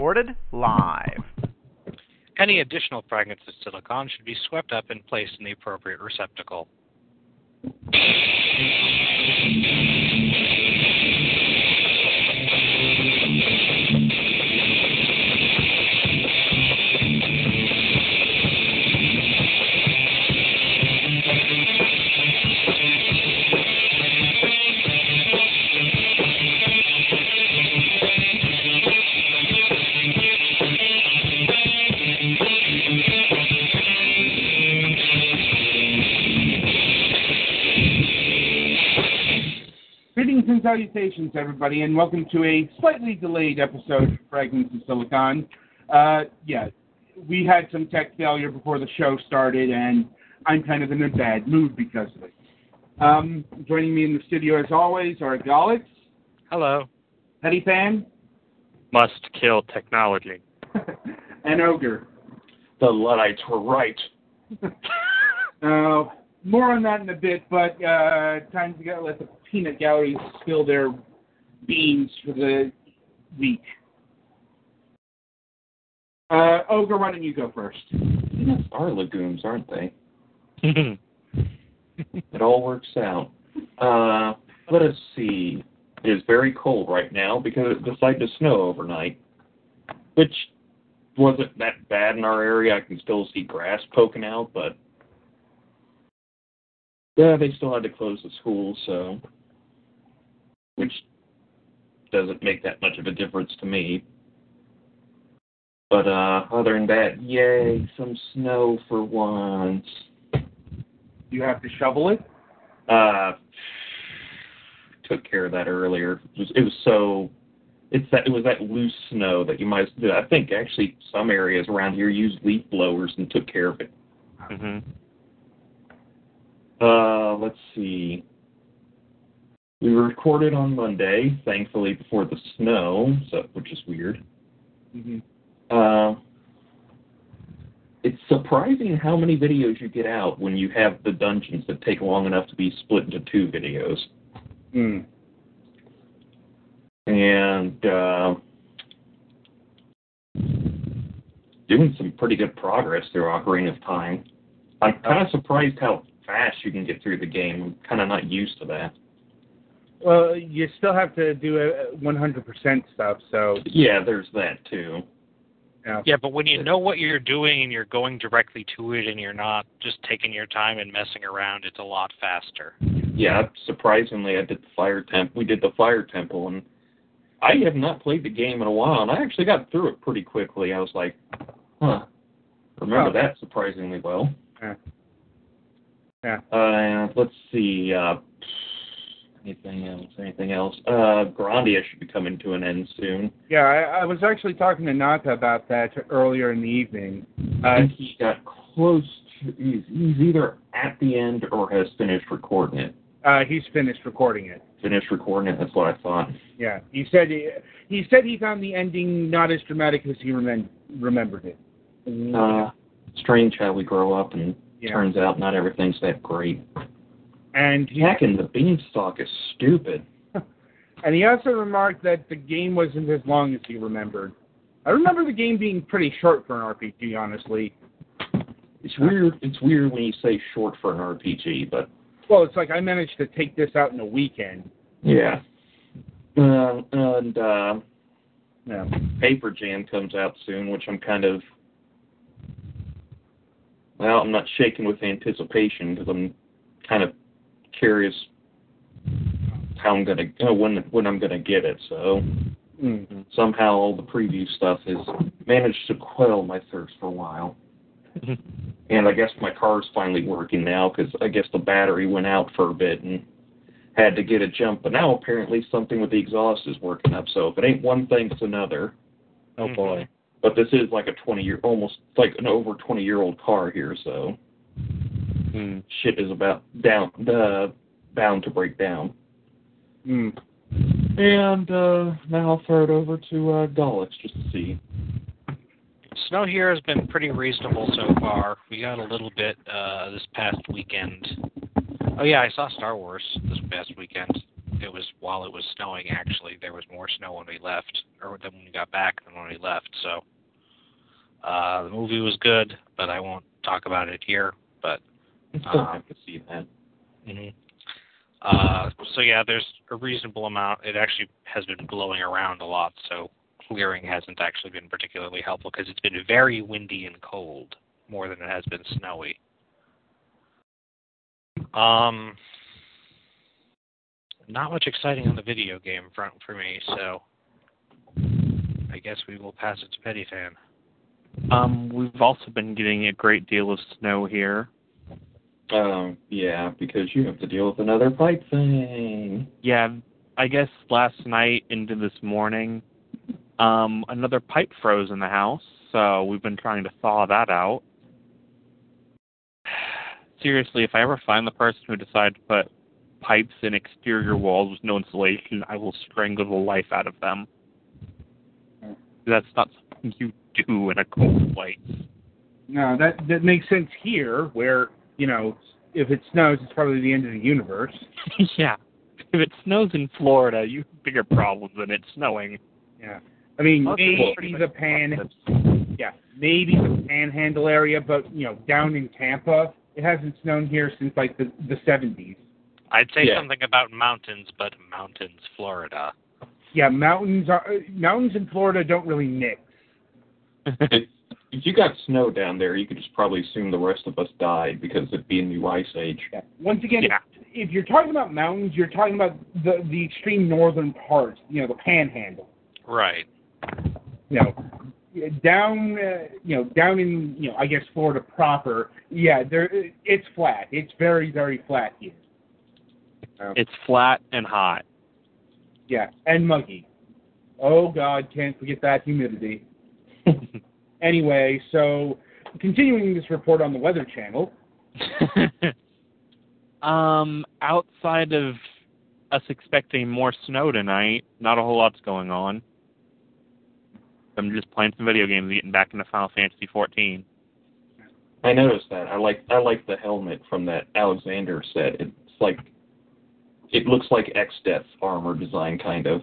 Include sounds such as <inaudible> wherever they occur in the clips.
Recorded live. Any additional fragments of silicon should be swept up and placed in the appropriate receptacle. And salutations, everybody, and welcome to a slightly delayed episode of Fragments of Silicon. Uh, yeah, we had some tech failure before the show started, and I'm kind of in a bad mood because of it. Um, joining me in the studio, as always, are Galix, Hello. Petty Fan, Must kill technology. <laughs> and Ogre. The Luddites were right. <laughs> Uh, more on that in a bit, but uh, time to go let the peanut galleries spill their beans for the week. Uh, Ogre, why don't you go first? Peanuts are legumes, aren't they? <laughs> It all works out. Uh, let us see. It is very cold right now because it decided to snow overnight, which wasn't that bad in our area. I can still see grass poking out, but yeah, they still had to close the school, so which doesn't make that much of a difference to me. But uh, other than that, yay, some snow for once. You have to shovel it. Uh, took care of that earlier. It was, it was so. It's that it was that loose snow that you might. I think actually some areas around here used leaf blowers and took care of it. hmm Uh, let's see. We recorded on Monday, thankfully before the snow, so which is weird. Mm-hmm. Uh, it's surprising how many videos you get out when you have the dungeons that take long enough to be split into two videos. Mm. and uh, doing some pretty good progress through Ocarina of Time. I'm kind of surprised how fast you can get through the game. I'm kind of not used to that. Well, you still have to do a 100% stuff, so Yeah, there's that too. yeah. Yeah, but when you know what you're doing and you're going directly to it and you're not just taking your time and messing around, it's a lot faster. Yeah, surprisingly, I did the fire temp. We did the fire temple, and I have not played the game in a while, and I actually got through it pretty quickly. I was like, huh, remember Oh. that surprisingly well. Yeah. Yeah. Uh, let's see. Uh, anything else? Anything else? Uh, Grandia should be coming to an end soon. Yeah, I, I was actually talking to Nata about that earlier in the evening. I Uh, think he got close. To, he's, he's either at the end or has finished recording it. uh, he's finished recording it. Finished recording it. That's what I thought. Yeah, he said he, he said he found the ending not as dramatic as he remem- remembered it. Uh, strange how we grow up and Yeah. turns out not everything's that great. And he Heck, and the beanstalk is stupid. <laughs> and he also remarked that the game wasn't as long as he remembered. I remember the game being pretty short for an RPG, honestly. It's weird. It's weird when you say short for an RPG, but Well, it's like I managed to take this out in a weekend. yeah. Uh, and uh, Yeah. Paper Jam comes out soon, which I'm kind of well, I'm not shaking with anticipation because I'm kind of curious how I'm gonna uh, when when I'm gonna get it. So Mm. somehow all the preview stuff has managed to quell my thirst for a while. <laughs> and I guess my car's finally working now because I guess the battery went out for a bit and had to get a jump. But now apparently something with the exhaust is working up. So if it ain't one thing, it's another. Oh boy. But this is like a 20 year, almost like an over 20 year old car here. So Hmm. shit is about down, uh, bound to break down. Hmm. And uh, now I'll throw it over to uh, Gollix just to see. Snow here has been pretty reasonable so far. We got a little bit uh, this past weekend. Oh yeah, I saw Star Wars this past weekend. It was while it was snowing. Actually, there was more snow when we left, or then when we got back than when we left. So uh, the movie was good, but I won't talk about it here. But Still Uh, have to see that. hmm Uh, so yeah, there's a reasonable amount. It actually has been blowing around a lot, so clearing hasn't actually been particularly helpful because it's been very windy and cold more than it has been snowy. Um, not much exciting on the video game front for me, so I guess we will pass it to Petty Fan. Um, we've also been getting a great deal of snow here. Um, yeah, because you have to deal with another pipe thing. Yeah, I guess last night into this morning, um, another pipe froze in the house, so we've been trying to thaw that out. <sighs> Seriously, if I ever find the person who decided to put pipes in exterior walls with no insulation, I will strangle the life out of them. That's not something you do in a cold place. No, that that makes sense here, where you know, if it snows, it's probably the end of the universe. <laughs> yeah. If it snows in Florida, you have bigger problems than it snowing. Yeah, I mean, Most maybe the pan, yeah, maybe the Panhandle area, but you know, down in Tampa, it hasn't snowed here since like the the seventies. I'd say Yeah. something about mountains, but mountains, Florida. Yeah, mountains are uh, mountains in Florida don't really mix. <laughs> If, if you got snow down there, you could just probably assume the rest of us died because it'd be a new ice age. Yeah. Once again, Yeah. if you're talking about mountains, you're talking about the the extreme northern parts, you know, the Panhandle. Right. you know, down, uh, you know, down in, you know, I guess Florida proper. Yeah, there, it's flat. It's very, very flat here. It's flat and hot. Yeah, and muggy. Oh God, can't forget that humidity. <laughs> Anyway, so continuing this report on the Weather Channel. <laughs> um, outside of us expecting more snow tonight, not a whole lot's going on. I'm just playing some video games, getting back into Final Fantasy 14. I noticed that. I like I like the helmet from that Alexander set. It's like it looks like X Death armor design kind of.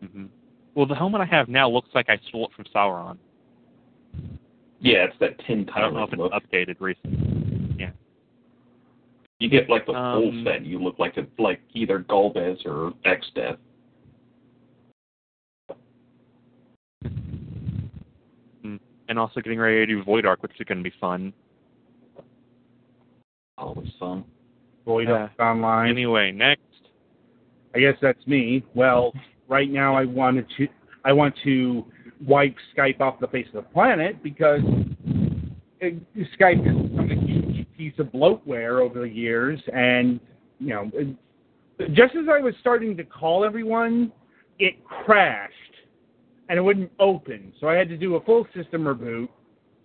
hmm Well, the helmet I have now looks like I stole it from Sauron. Yeah, it's that tin I don't know if tyrant it's look. updated recently. Yeah. You get like the full Um, set, you look like a like either Galvez or Exdeath. Mm. And also getting ready to do Void Ark, which is going to be fun. Always fun. Void Yeah. Arc Online. Anyway, next. I guess that's me. Well, right now I wanted to I want to wipe Skype off the face of the planet because it, Skype has become a huge piece of bloatware over the years, and you know, just as I was starting to call everyone, it crashed and it wouldn't open. So I had to do a full system reboot.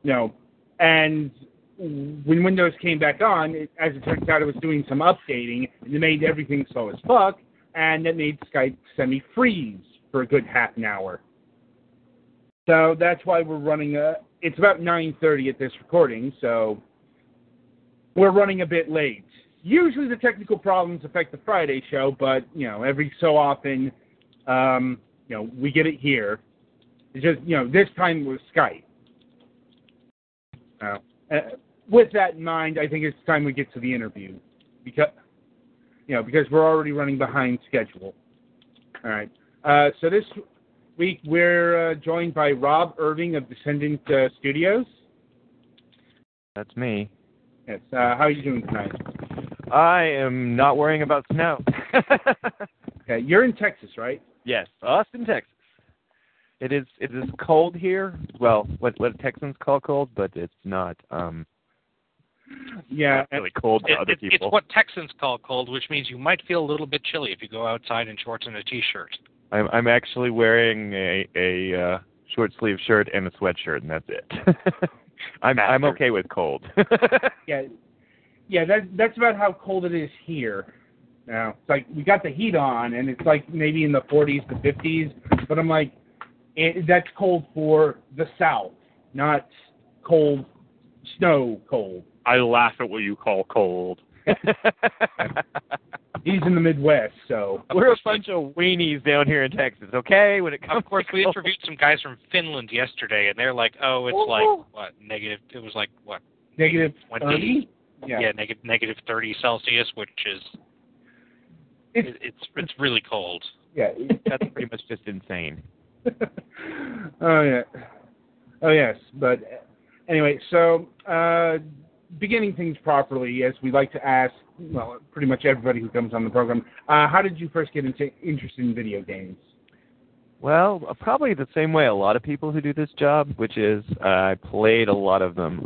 You know, and when Windows came back on, it, as it turns out, it was doing some updating, and it made everything slow as fuck, and it made Skype semi-freeze for a good half an hour. So that's why we're running a. It's about 9:30 at this recording, so we're running a bit late. Usually the technical problems affect the Friday show, but you know every so often, um, you know we get it here. It's just you know this time with Skype. Uh, with that in mind, I think it's time we get to the interview because you know because we're already running behind schedule. All right. Uh, so this week we're uh, joined by Rob Irving of Descendent uh, Studios. That's me. Yes. Uh, how are you doing tonight? I am not worrying about snow. <laughs> Okay, you're in Texas, right? yes, Austin, Texas. It is it is cold here. Well, what what Texans call cold, but it's not um Yeah, really cold to It, other it, it's what Texans call cold, which means you might feel a little bit chilly if you go outside in shorts and a t-shirt. I'm I'm actually wearing a a uh, short sleeve shirt and a sweatshirt, and that's it. <laughs> I'm I'm okay with cold. <laughs> yeah, yeah. That that's about how cold it is here. Now it's like we got the heat on, and it's like maybe in the 40s to 50s. But I'm like, it, that's cold for the South, not cold, snow cold. I laugh at what you call cold. <laughs> He's in the Midwest, so We're a bunch of weenies down here in Texas, okay? When it comes Of course, to we cold. <laughs> interviewed some guys from Finland yesterday, and they're like, "Oh, it's like what negative? It was like what? negative 20? 30. Yeah, Yeah, negative negative thirty Celsius, which is it's it, it's it's really cold. yeah. <laughs> That's pretty much just insane. <laughs> oh yeah. Oh yes, but uh, anyway, so uh, beginning things properly, as we like to ask, well, pretty much everybody who comes on the program, uh, how did you first get into interested in video games? Well, probably the same way a lot of people who do this job, which is uh, I played a lot of them,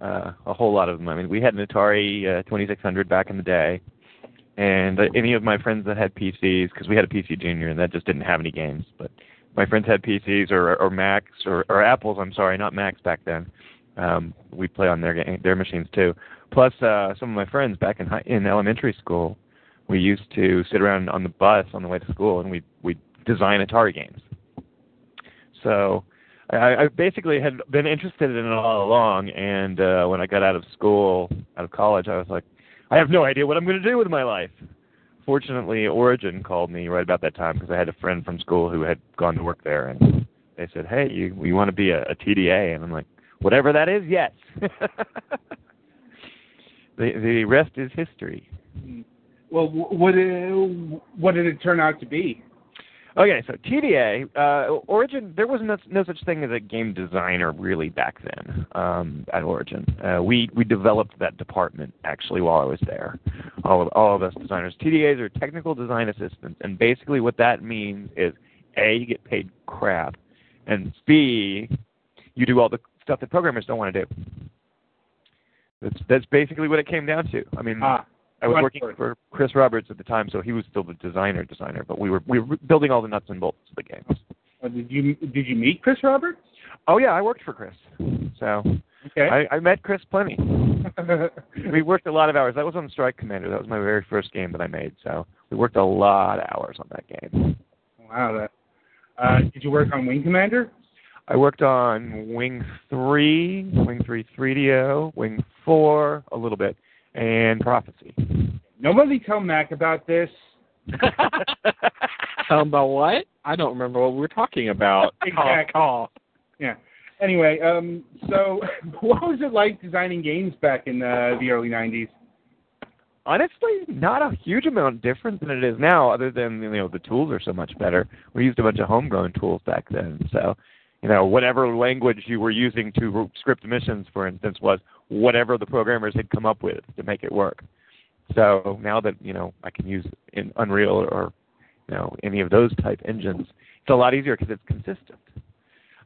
uh, a whole lot of them. I mean, we had an Atari uh, 2600 back in the day, and uh, any of my friends that had PCs, because we had a PC Junior and that just didn't have any games, but my friends had PCs or, or Macs or, or Apples. I'm sorry, not Macs back then. Um, we'd play on their ga- their machines too. Plus, uh, some of my friends back in high, in elementary school, we used to sit around on the bus on the way to school, and we we design Atari games. So I, I basically had been interested in it all along, and uh, when I got out of school, out of college, I was like, I have no idea what I'm going to do with my life. Fortunately, Origin called me right about that time because I had a friend from school who had gone to work there, and they said, "Hey, you you want to be a, a TDA?" And I'm like, "Whatever that is, yes." <laughs> the the rest is history. Well, what uh, what did it turn out to be? Okay, so TDA, uh, Origin, there was no, no such thing as a game designer really back then um, at Origin. Uh, we we developed that department actually while I was there. All of all of us designers. TDAs are technical design assistants, and basically what that means is a you get paid crap, and b you do all the stuff that programmers don't want to do. That's that's basically what it came down to. I mean, Ah, I was working for Chris Roberts at the time, so he was still the designer designer, but we were we were building all the nuts and bolts of the games. uh, did you did you meet Chris Roberts? Oh yeah, I worked for Chris. So Okay. I, I met Chris plenty. <laughs> We worked a lot of hours. That was on Strike Commander. That was my very first game that I made. So we worked a lot of hours on that game. wow. That. Uh, did you work on Wing Commander? I worked on Wing 3, Wing 3 3DO, Wing 4 a little bit, and Prophecy. Nobody tell Mac about this. <laughs> Tell 'em about what? I don't remember what we were talking about. <laughs> Exactly. Call, call. Yeah. Anyway, um, so <laughs> what was it like designing games back in uh, the early '90s? Honestly, not a huge amount different than it is now, other than you know the tools are so much better. We used a bunch of homegrown tools back then, so you know whatever language you were using to script missions, for instance, was whatever the programmers had come up with to make it work. So now that you know I can use in Unreal or you know any of those type engines, it's a lot easier because it's consistent.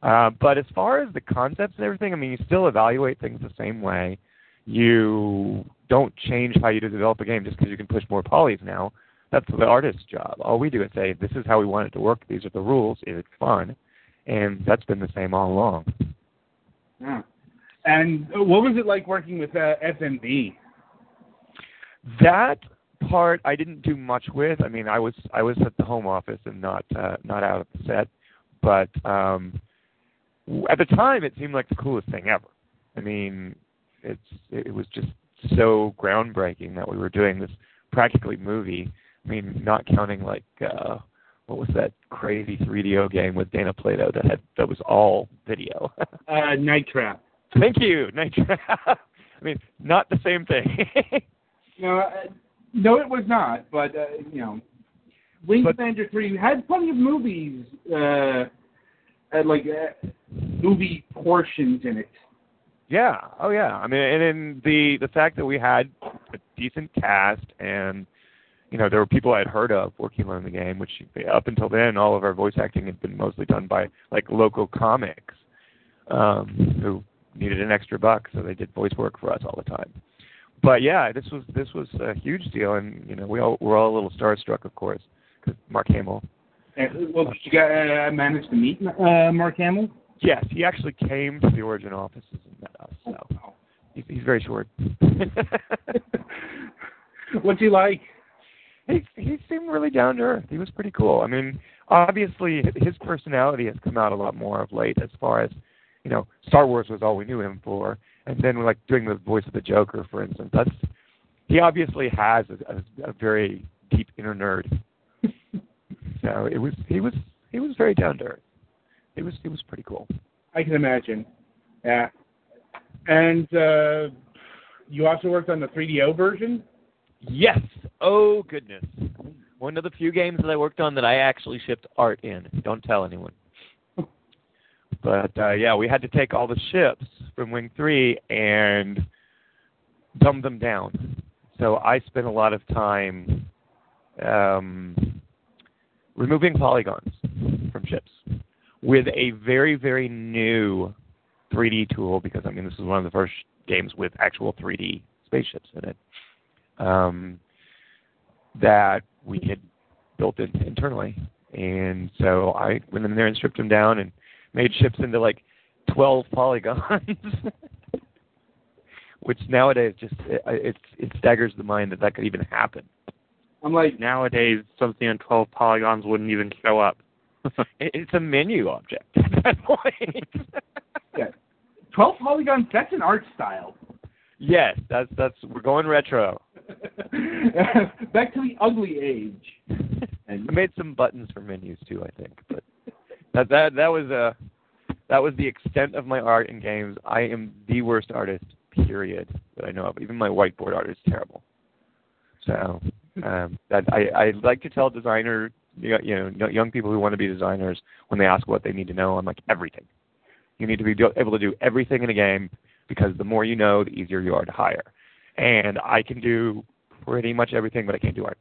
Uh, but as far as the concepts and everything, I mean, you still evaluate things the same way. You don't change how you develop a game just because you can push more polys now. That's the artist's job. All we do is say, this is how we want it to work. These are the rules. Is it fun? And that's been the same all along. Yeah. And what was it like working with uh, FMV? That part I didn't do much with. I mean, I was I was at the home office and not uh, not out at the set. But um, w- at the time, it seemed like the coolest thing ever. I mean, it's it was just so groundbreaking that we were doing this practically movie. I mean, not counting like uh, what was that crazy 3DO game with Dana Plato that had that was all video. <laughs> Uh, Night Trap. Thank you, Night Trap. <laughs> I mean, not the same thing. <laughs> No, uh, no, it was not. But uh, you know, Wing Commander Three had plenty of movies, uh, had like uh, movie portions in it. Yeah. Oh, yeah. I mean, and in the the fact that we had a decent cast, and you know, there were people I'd heard of working on the game, which up until then, all of our voice acting had been mostly done by like local comics, um, who needed an extra buck, so they did voice work for us all the time. but yeah, this was this was a huge deal, and you know we all we're all a little starstruck, of course, because Mark Hamill. And, well, did you guys uh, manage to meet uh, Mark Hamill? Yes, he actually came to the Origin offices and met us. So he's, he's very short. <laughs> What's he like? He he seemed really down to earth. He was pretty cool. I mean, obviously his personality has come out a lot more of late. As far as you know, Star Wars was all we knew him for, and then like doing the voice of the Joker, for instance. That's he obviously has a, a, a very deep inner nerd. <laughs> so it was he was he was very down to earth. It was it was pretty cool. I can imagine. Yeah. And uh, you also worked on the 3DO version? Yes. Oh goodness. One of the few games that I worked on that I actually shipped art in. Don't tell anyone. But uh, yeah, we had to take all the ships from Wing Three and dumb them down. So I spent a lot of time um, removing polygons from ships with a very very new 3D tool because I mean this is one of the first games with actual 3D spaceships in it Um, that we had built it internally. And so I went in there and stripped them down and made ships into like 12 polygons, <laughs> which nowadays just uh, it, it, it staggers the mind that that could even happen. I'm like, Nowadays, something on 12 polygons wouldn't even show up. <laughs> It, it's a menu object at that <laughs> point. yeah, 12 polygons, that's an art style. yes, that's that's we're going retro. <laughs> Back to the ugly age. And I made some buttons for menus too, I think, but that that that was uh that was the extent of my art in games. I am the worst artist, period, that I know of. Even my whiteboard art is terrible. So um, that I I like to tell designer you know young people who want to be designers when they ask what they need to know, I'm like everything. You need to be able to do everything in a game because the more you know, the easier you are to hire. And I can do pretty much everything, but I can't do art.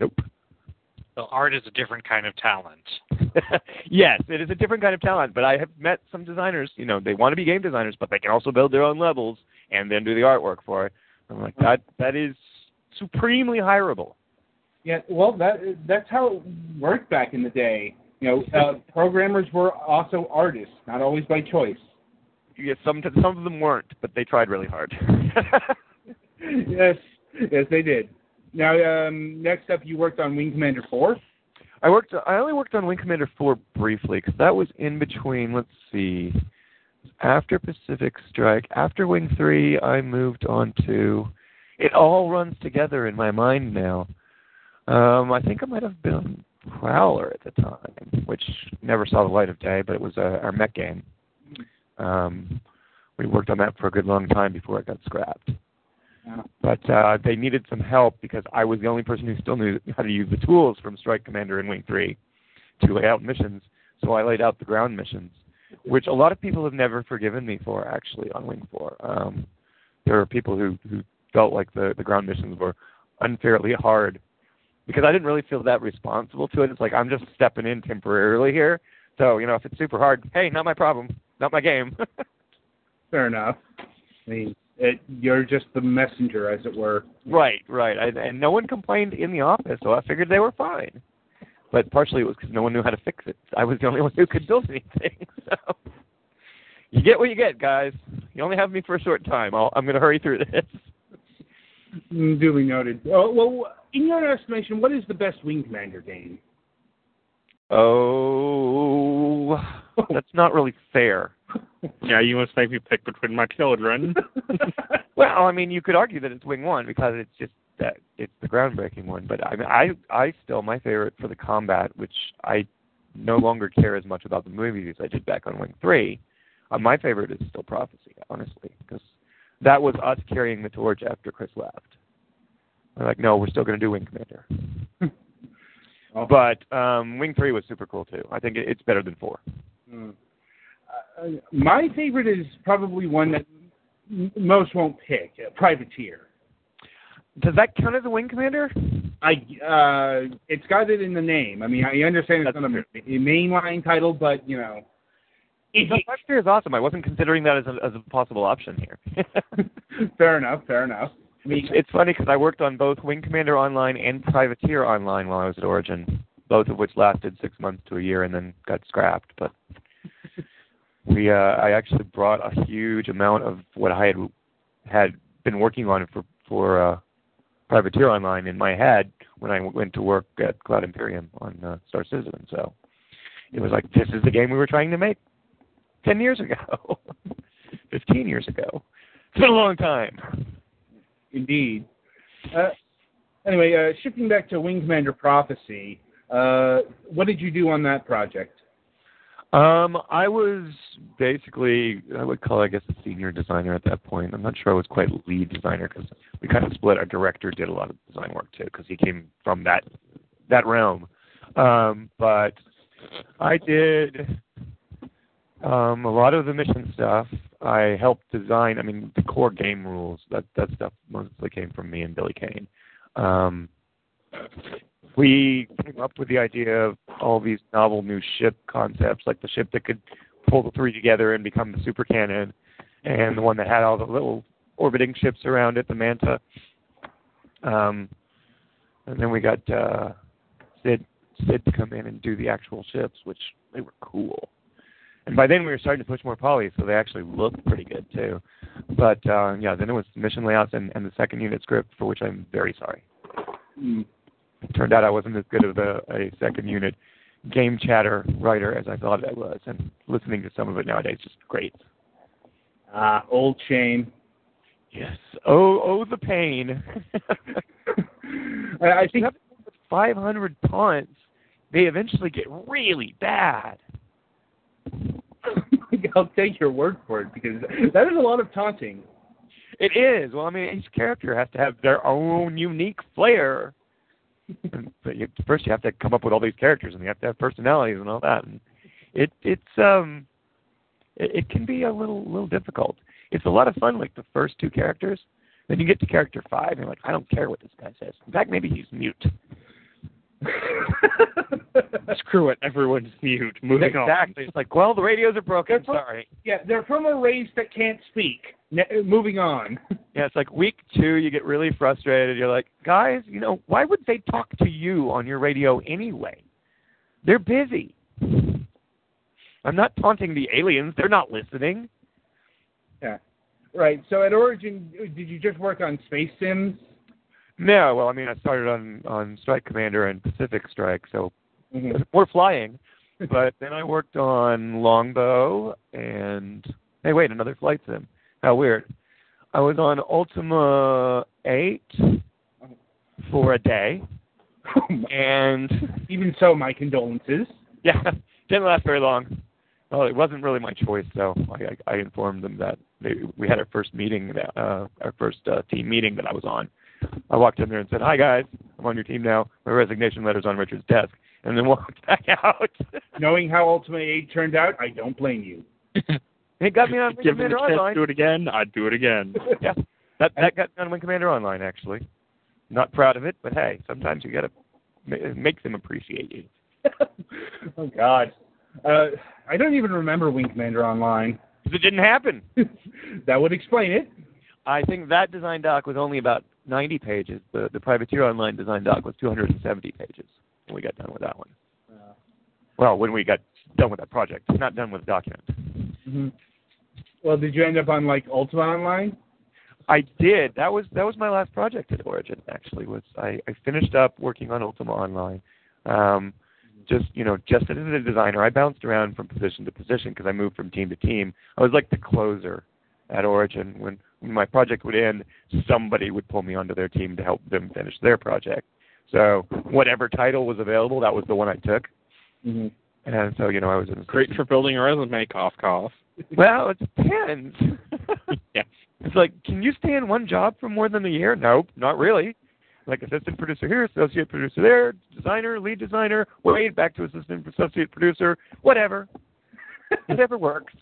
Nope. So art is a different kind of talent. <laughs> yes, it is a different kind of talent, but I have met some designers, you know, they want to be game designers, but they can also build their own levels and then do the artwork for it. I'm like, that that is supremely hireable. Yeah, well, that that's how it worked back in the day. You know, uh, programmers were also artists, not always by choice. Yes, some some of them weren't, but they tried really hard. <laughs> <laughs> yes, yes, they did. Now, um, next up, you worked on Wing Commander Four. I worked. I only worked on Wing Commander Four briefly because that was in between. Let's see, after Pacific Strike, after Wing Three, I moved on to. It all runs together in my mind now. Um, I think I might have been on Prowler at the time, which never saw the light of day, but it was uh, our mech game. Um, we worked on that for a good long time before it got scrapped. Yeah. But uh, they needed some help because I was the only person who still knew how to use the tools from Strike Commander and Wing 3 to lay out missions. So I laid out the ground missions, which a lot of people have never forgiven me for actually on Wing 4. Um, there are people who, who felt like the, the ground missions were unfairly hard because I didn't really feel that responsible to it. It's like I'm just stepping in temporarily here. So, you know, if it's super hard, hey, not my problem, not my game. <laughs> Fair enough. I mean, it, you're just the messenger, as it were. Right, right. I, and no one complained in the office, so I figured they were fine. But partially it was because no one knew how to fix it. I was the only <laughs> one who could build anything. <laughs> So you get what you get, guys. You only have me for a short time. I'll, I'm going to hurry through this. Mm, Duly noted. Oh, well, in your estimation, what is the best Wing Commander game? Oh, that's not really fair. <laughs> Yeah, you must make me pick between my children. <laughs> <laughs> well, I mean, you could argue that it's Wing One because it's just that it's the groundbreaking one. But I mean, I I still my favorite for the combat, which I no longer care as much about the movies as I did back on Wing Three. Uh, my favorite is still Prophecy, honestly, because that was us carrying the torch after Chris left. We're like, no, we're still going to do Wing Commander. Oh. But um, Wing Three was super cool too. I think it, it's better than four. Mm. My favorite is probably one that most won't pick, uh, Privateer. Does that count as a Wing Commander? I uh, it's got it in the name. I mean, I understand it's That's not a, a mainline title, but you know, No, privateer is awesome. I wasn't considering that as a, as a possible option here. <laughs> <laughs> fair enough. Fair enough. I mean, it's funny because I worked on both Wing Commander Online and Privateer Online while I was at Origin, both of which lasted six months to a year and then got scrapped. But we, uh, I actually brought a huge amount of what I had had been working on for for uh, Privateer Online in my head when I went to work at Cloud Imperium on uh, Star Citizen. So it was like this is the game we were trying to make ten years ago, <laughs> fifteen years ago. It's been a long time. Indeed. Uh, anyway, uh, shifting back to Wing Commander Prophecy, uh, what did you do on that project? Um, I was basically, I would call, I guess, a senior designer at that point. I'm not sure I was quite lead designer because we kind of split. Our director did a lot of design work too because he came from that that realm. Um, but I did um, a lot of the mission stuff. I helped design. I mean, the core game rules. That that stuff mostly came from me and Billy Cain. Um, we came up with the idea of all these novel new ship concepts, like the ship that could pull the three together and become the super cannon, and the one that had all the little orbiting ships around it, the Manta. Um, and then we got uh, Syd Syd to come in and do the actual ships, which they were cool. And by then we were starting to push more poly, so they actually looked pretty good too. But uh, yeah, then it was mission layouts and, and the second unit script, for which I'm very sorry. Mm. Turned out I wasn't as good of a, a second unit game chatter writer as I thought I was, and listening to some of it nowadays is just great. Ah, old shame. Yes. Oh, oh, the pain. <laughs> I, I think 500 taunts, they eventually get really bad. <laughs> I'll take your word for it because that is a lot of taunting. It is. Well, I mean, each character has to have their own unique flair. But you, first, you have to come up with all these characters, and you have to have personalities and all that. And it it's um it, it can be a little little difficult. It's a lot of fun, like the first two characters. Then you get to character five, and you're like, I don't care what this guy says. In fact, maybe he's mute. <laughs> Screw it, everyone's mute. Moving exactly. on. Exactly. It's like, well, the radios are broken. From- Sorry. Yeah, they're from a race that can't speak. Ne- moving on. <laughs> Yeah, it's like week two, you get really frustrated. You're like, guys, you know, why would they talk to you on your radio anyway? They're busy. I'm not taunting the aliens. They're not listening. Yeah. Right. So at Origin, did you just work on space sims? No, well, I mean, I started on on Strike Commander and Pacific Strike, so Mm-hmm. <laughs> more flying. But then I worked on Longbow and hey, wait, another flight sim. How weird. I was on Ultima Eight for a day, and Even so, my condolences. <laughs> yeah, didn't last very long. Well, it wasn't really my choice, so I, I, I informed them that they, we had our first meeting, that, uh, our first uh, team meeting that I was on. I walked in there and said, "Hi guys, I'm on your team now. My resignation letter's on Richard's desk," and then <laughs> walked back out. Knowing how Ultima 8 turned out, I don't blame you. <laughs> it got me on Wing Give me the Commander chance Online. to do it again, I'd do it again. <laughs> Yeah, that that got me on Wing Commander Online actually. Not proud of it, but hey, sometimes you gotta make them appreciate you. <laughs> oh, God. Uh, I don't even remember Wing Commander Online. 'Cause it didn't happen. <laughs> that would explain it. I think that design doc was only about 90 pages. The the Privateer Online design doc was 270 pages when we got done with that one. Well, when we got done with that project, not done with the document. Hmm Well, did you end up on, like, Ultima Online? I did. That was that was my last project at Origin. Actually, was I, I finished up working on Ultima Online. Um, just you know, just as a designer, I bounced around from position to position because I moved from team to team. I was like the closer at Origin. When when my project would end, somebody would pull me onto their team to help them finish their project. So whatever title was available, that was the one I took. Mm-hmm. And so you know, I was in Great for building a resume, cough, cough. Well, it depends. <laughs> Yeah. It's like, can you stay in one job for more than a year? Nope, not really. Like assistant producer here, associate producer there, designer, lead designer, wait, back to assistant associate producer, whatever. <laughs> whatever works.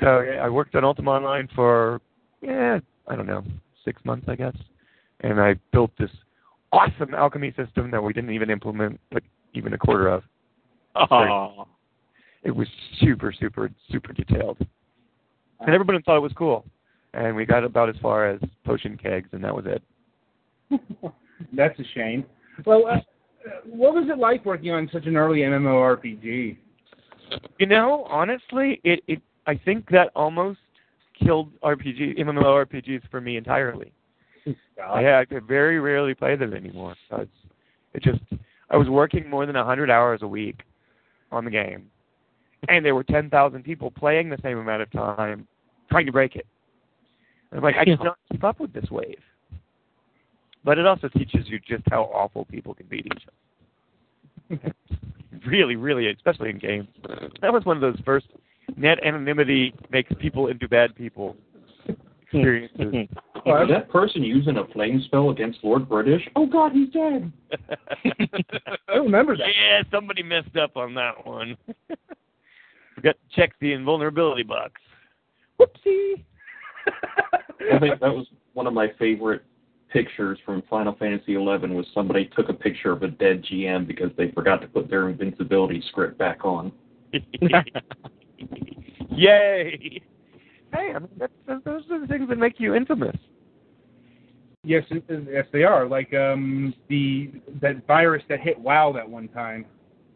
So yeah, I worked on Ultima Online for yeah, I don't know, six months I guess. And I built this awesome alchemy system that we didn't even implement like even a quarter of. Oh, it was super, super, super detailed, and everybody thought it was cool. And we got about as far as potion kegs, and that was it. <laughs> That's a shame. Well, uh, what was it like working on such an early MMORPG? You know, honestly, it, it I think that almost killed RPG MMORPGs for me entirely. Yeah, I, I very rarely play them anymore. So it's, it just I was working more than a hundred hours a week on the game, and there were ten thousand people playing the same amount of time trying to break it. And I'm like, I cannot keep up with this wave. But it also teaches you just how awful people can beat each other. <laughs> really, really, especially in games. That was one of those first net anonymity makes people into bad people experiences. Mm-hmm. Uh, was that person using a flame spell against Lord British? Oh God, he's dead. <laughs> I remember that. Yeah, somebody messed up on that one. <laughs> Forgot to check the invulnerability box. Whoopsie. I think that was one of my favorite pictures from Final Fantasy XI was somebody took a picture of a dead GM because they forgot to put their invincibility script back on. <laughs> Yay! Hey, I mean, that's, those are the things that make you infamous. Yes, yes, they are. Like um, the that virus that hit WoW that one time.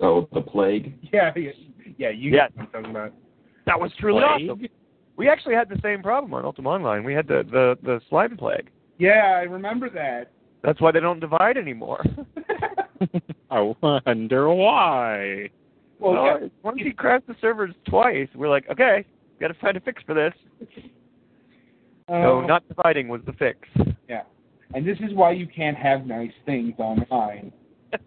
Oh, the plague. Yeah, yeah, yeah you Yeah. know what I'm talking about. That was truly Plague? awesome. We actually had the same problem on Ultima Online. We had the, the, the slime plague. Yeah, I remember that. That's why they don't divide anymore. <laughs> I wonder why. well, Well, yeah, once he crashed the servers twice, we're like, okay, got to find a fix for this. so uh, not dividing was the fix. yeah, and this is why you can't have nice things online. <laughs>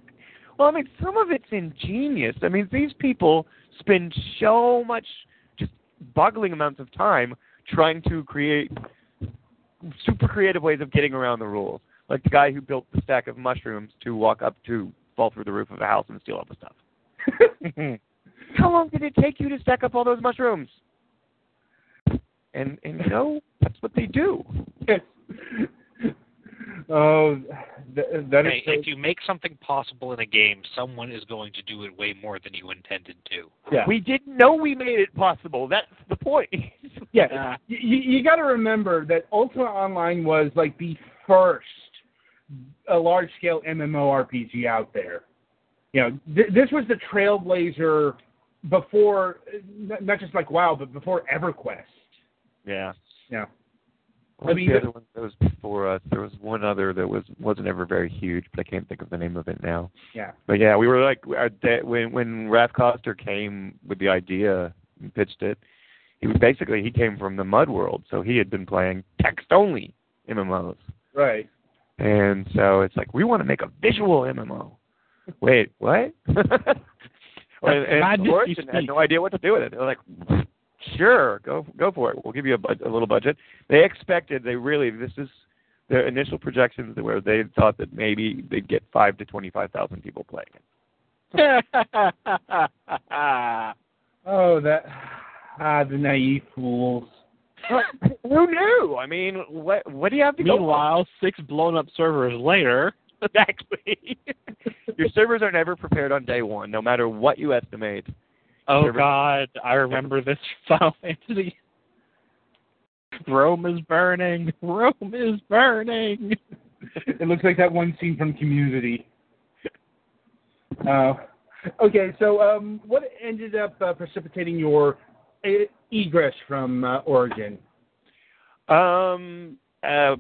Well, I mean, some of it's ingenious. I mean, these people spend so much, just boggling amounts of time trying to create super creative ways of getting around the rules. Like the guy who built the stack of mushrooms to walk up to fall through the roof of a house and steal all the stuff. <laughs> <laughs> How long did it take you to stack up all those mushrooms? And and you know that's what they do. Yes. <laughs> Oh, th- that is Hey, so- if you make something possible in a game, someone is going to do it way more than you intended to. yeah. We didn't know we made it possible. That's the point. <laughs> Yeah, you, you got to remember that Ultima Online was like the first a large scale MMORPG out there. You know, th- this was the trailblazer before, not just like WoW, but before EverQuest. Yeah. Yeah. What was mean, the the- other one that was before us? There was one other that was wasn't ever very huge, but I can't think of the name of it now. Yeah. But yeah, we were like uh, our da- when when Raph Koster came with the idea and pitched it. He was basically he came from the Mud world, so he had been playing text only MMOs, Right. and so it's like we want to make a visual MMO. Wait, what? <laughs> and, and Origin had no idea what to do with it. They're like, sure, go go for it. We'll give you a, a little budget. They expected they really this is their initial projections where they thought that maybe they'd get five to twenty five thousand people playing it. <laughs> Oh, that ah, the naive fools. <laughs> Who knew? I mean, what what do you have to go? Meanwhile, six blown up servers later. <laughs> Exactly. Your servers are never prepared on day one, no matter what you estimate. Oh Server- God, I remember this <laughs> Final Fantasy. Rome is burning. Rome is burning. it looks like that one scene from Community. Uh, okay, so um, what ended up uh, precipitating your uh, egress from uh, Origin? Um, uh,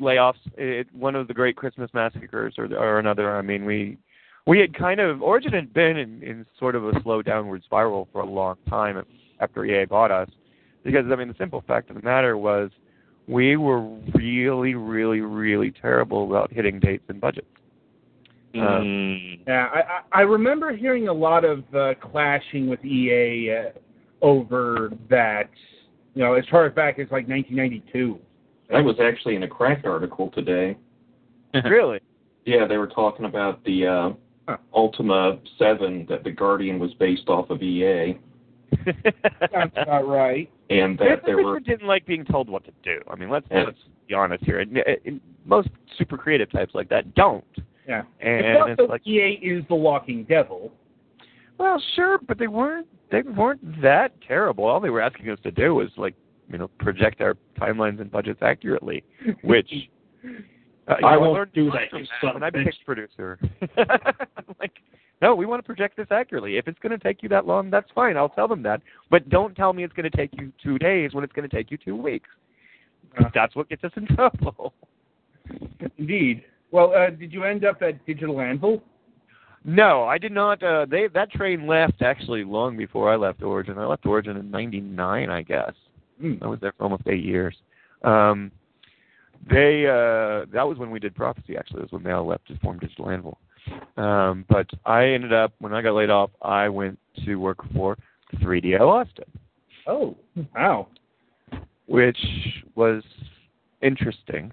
layoffs. It, one of the great Christmas massacres, or, or another. I mean, we we had kind of Origin had been in, in sort of a slow downward spiral for a long time after EA bought us, because I mean, the simple fact of the matter was we were really, really, really terrible about hitting dates and budgets. Mm. Yeah, I, I I remember hearing a lot of uh, clashing with EA uh, over that. You know, as far back as like 1992. That was actually in a cracked article today. really? <laughs> Yeah, they were talking about the uh, Huh. Ultima 7 that the Guardian was based off of EA, <laughs> That's not right. and that there were didn't like being told what to do. I mean, let's Yeah. let's be honest here. And, uh, and most super creative types like that don't. Yeah. And it's it's like, EA is the walking devil. well, sure, but they weren't they weren't that terrible. All they were asking us to do was like, you know, project our timelines and budgets accurately, which <laughs> uh, I know, won't do that, you that son when of I a became producer. <laughs> <laughs> Like, no, we want to project this accurately. If it's going to take you that long, that's fine. I'll tell them that. But don't tell me it's going to take you two days when it's going to take you two weeks. Uh. that's what gets us in <laughs> trouble. Indeed. Well, uh, did you end up at Digital Anvil? No, I did not. Uh, they that train left actually long before I left Origin. I left Origin in '99, I guess. Hmm. I was there for almost eight years. Um, they uh, that was when we did Prophecy. Actually, it was when they all left to form Digital Anvil. Um, but I ended up when I got laid off, I went to work for 3DO Austin, Oh, wow. which was interesting.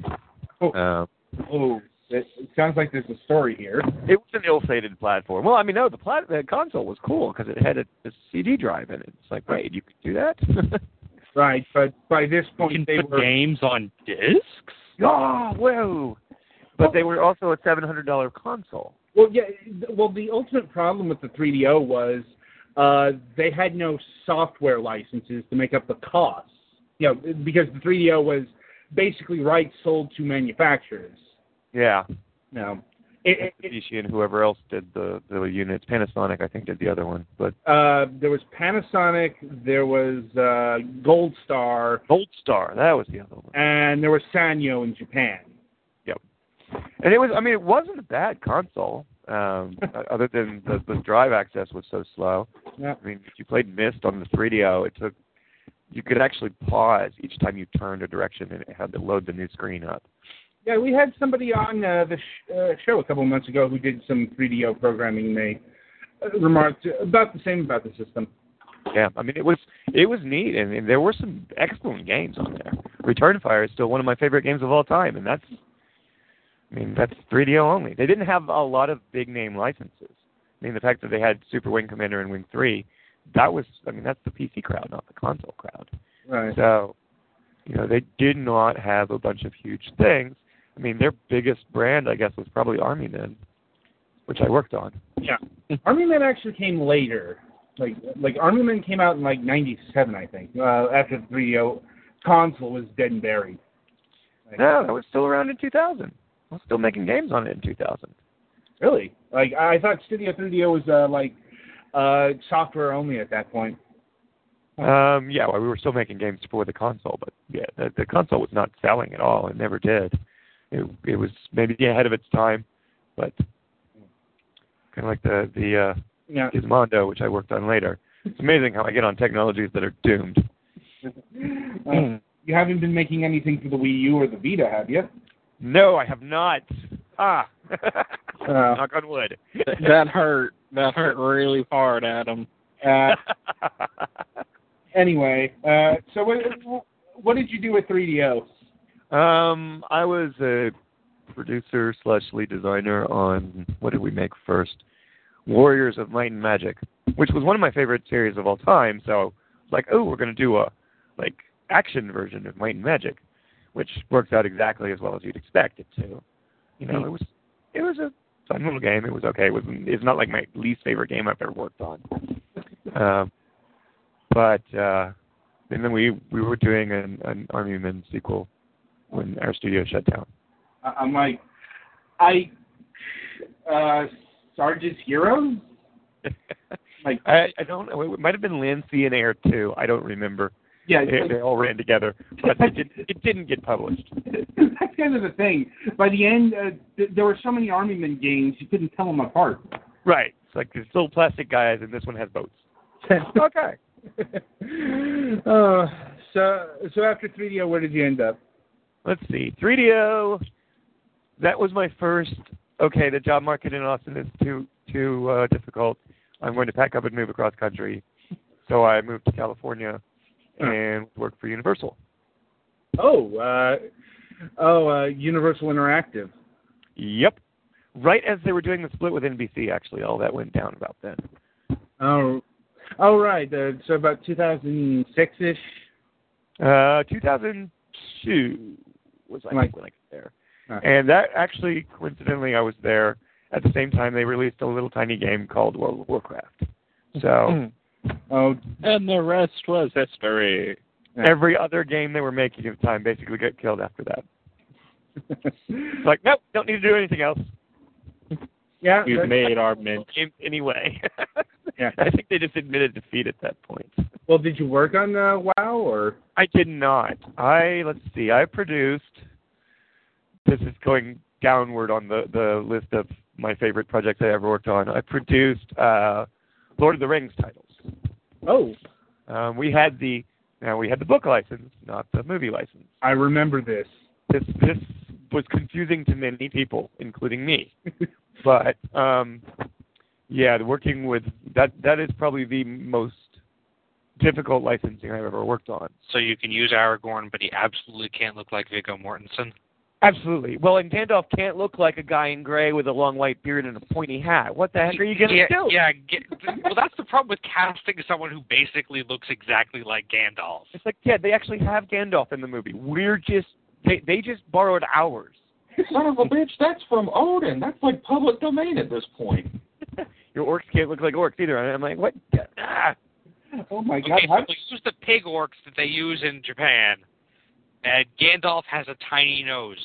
Oh. Uh, Oh, it, it sounds like there's a story here. it was an ill-fated platform. Well, I mean, no, the plat- the console was cool because it had a, a CD drive in it. It's like, wait, you could do that? <laughs> Right, but by this You point can they put were. games on discs. oh, whoa! But they were also a seven hundred dollar console. Well, yeah. Well, the ultimate problem with the 3DO was uh, they had no software licenses to make up the costs. You know, because the 3DO was basically rights sold to manufacturers. Yeah, No, it, it, Mitsubishi and whoever else did the the units. Panasonic, I think, did the other one. But uh, there was Panasonic, there was uh, Gold Star, Gold Star, that was the other one. and there was Sanyo in Japan. Yep. And it was, I mean, it wasn't a bad console. Um, <laughs> other than the, the drive access was so slow. Yeah. I mean, if you played Myst on the 3DO, it took you could actually pause each time you turned a direction, and it had to load the new screen up. Yeah, we had somebody on uh, the sh- uh, show a couple of months ago who did some 3DO programming. They uh, remarked about the same about the system. Yeah, I mean, it was it was neat, and, and there were some excellent games on there. Return Fire is still one of my favorite games of all time, and that's, I mean, that's 3DO only. They didn't have a lot of big name licenses. I mean, the fact that they had Super Wing Commander and Wing Three, that was, I mean, that's the PC crowd, not the console crowd. Right. So, you know, they did not have a bunch of huge things. I mean, their biggest brand, I guess, was probably Army Men, which I worked on. Yeah. Army Men actually came later. Like like Army Men came out in like '97, I think. Uh, after the 3DO console was dead and buried. Like, No, that was still around in 2000. I was still making games on it in 2000. Really? Like I thought Studio 3DO was uh, like uh, software only at that point. Um, yeah, well, we were still making games for the console, but yeah, the, the console was not selling at all. It never did. It, it was maybe ahead of its time, but kind of like the the uh, Yeah. Gizmondo, which I worked on later. It's amazing how I get on technologies that are doomed. <laughs> Uh, you haven't been making anything for the Wii U or the Vita, have you? No, I have not. Ah, <laughs> Uh, <laughs> knock on wood. that hurt. That hurt really hard, Adam. uh, anyway, uh, so what, what did you do with 3DO? Um, I was a producer slash lead designer on what did we make first? Warriors of Might and Magic, which was one of my favorite series of all time. So, like, oh, we're gonna do a like action version of Might and Magic, which works out exactly as well as you'd expect it to. You know, it was it was a fun little game. It was okay. It was it's not like my least favorite game I've ever worked on. Um, but uh, and then we we were doing an, an Army Men sequel when our studio shut down. I- I'm like, I, uh, Sarge's Heroes? <laughs> Like, I, I don't know. It might have been Lindsay and Air too. I don't remember. yeah, They, like, they all ran together, but it, did, it didn't get published. <laughs> that's kind of the thing. By the end, uh, th- there were so many Army Men games, you couldn't tell them apart. Right. It's like these little plastic guys, and this one has boats. <laughs> okay. uh, so, so after 3DO, where did you end up? Let's see. 3DO. That was my first. Okay, the job market in Austin is too too uh, difficult. I'm going to pack up and move across country. So I moved to California and worked for Universal. Oh, uh, oh, uh, Universal Interactive. Yep. Right as they were doing the split with NBC, actually, all that went down about then. Oh, oh, right. Uh, so about 2006 ish. Uh, 2002 was I Right. think when I got there, Huh. and that actually coincidentally I was there at the same time they released a little tiny game called World of Warcraft. So <laughs> Oh, And the rest was history. Yeah. Every other game they were making at the time basically got killed after that. It's <laughs> like, nope, don't need to do anything else. yeah. We've made our mint. Anyway. <laughs> Yeah. <laughs> I think they just admitted defeat at that point. Well, did you work on uh, WoW or? I did not. I let's see. I produced. This is going downward on the the list of my favorite projects I ever worked on. I produced uh, Lord of the Rings titles. Oh, Um, we had the now we had the book license, not the movie license. I remember this. This this was confusing to many people, including me. <laughs> but um, yeah, working with that that is probably the most difficult licensing I've ever worked on. So you can use Aragorn, but he absolutely can't look like Viggo Mortensen. Absolutely. Well, and Gandalf can't look like a guy in gray with a long white beard and a pointy hat. What the heck are you going to yeah, do? Yeah, get, well, that's the problem with casting someone who basically looks exactly like Gandalf. It's like, yeah, they actually have Gandalf in the movie. We're just they they just borrowed ours. Son of a bitch, that's from Odin. That's like public domain at this point. <laughs> Your orcs can't look like orcs either. And I'm like, what? Ah. Oh my God! Okay, How, so they use the pig orcs that they use in Japan, and Gandalf has a tiny nose.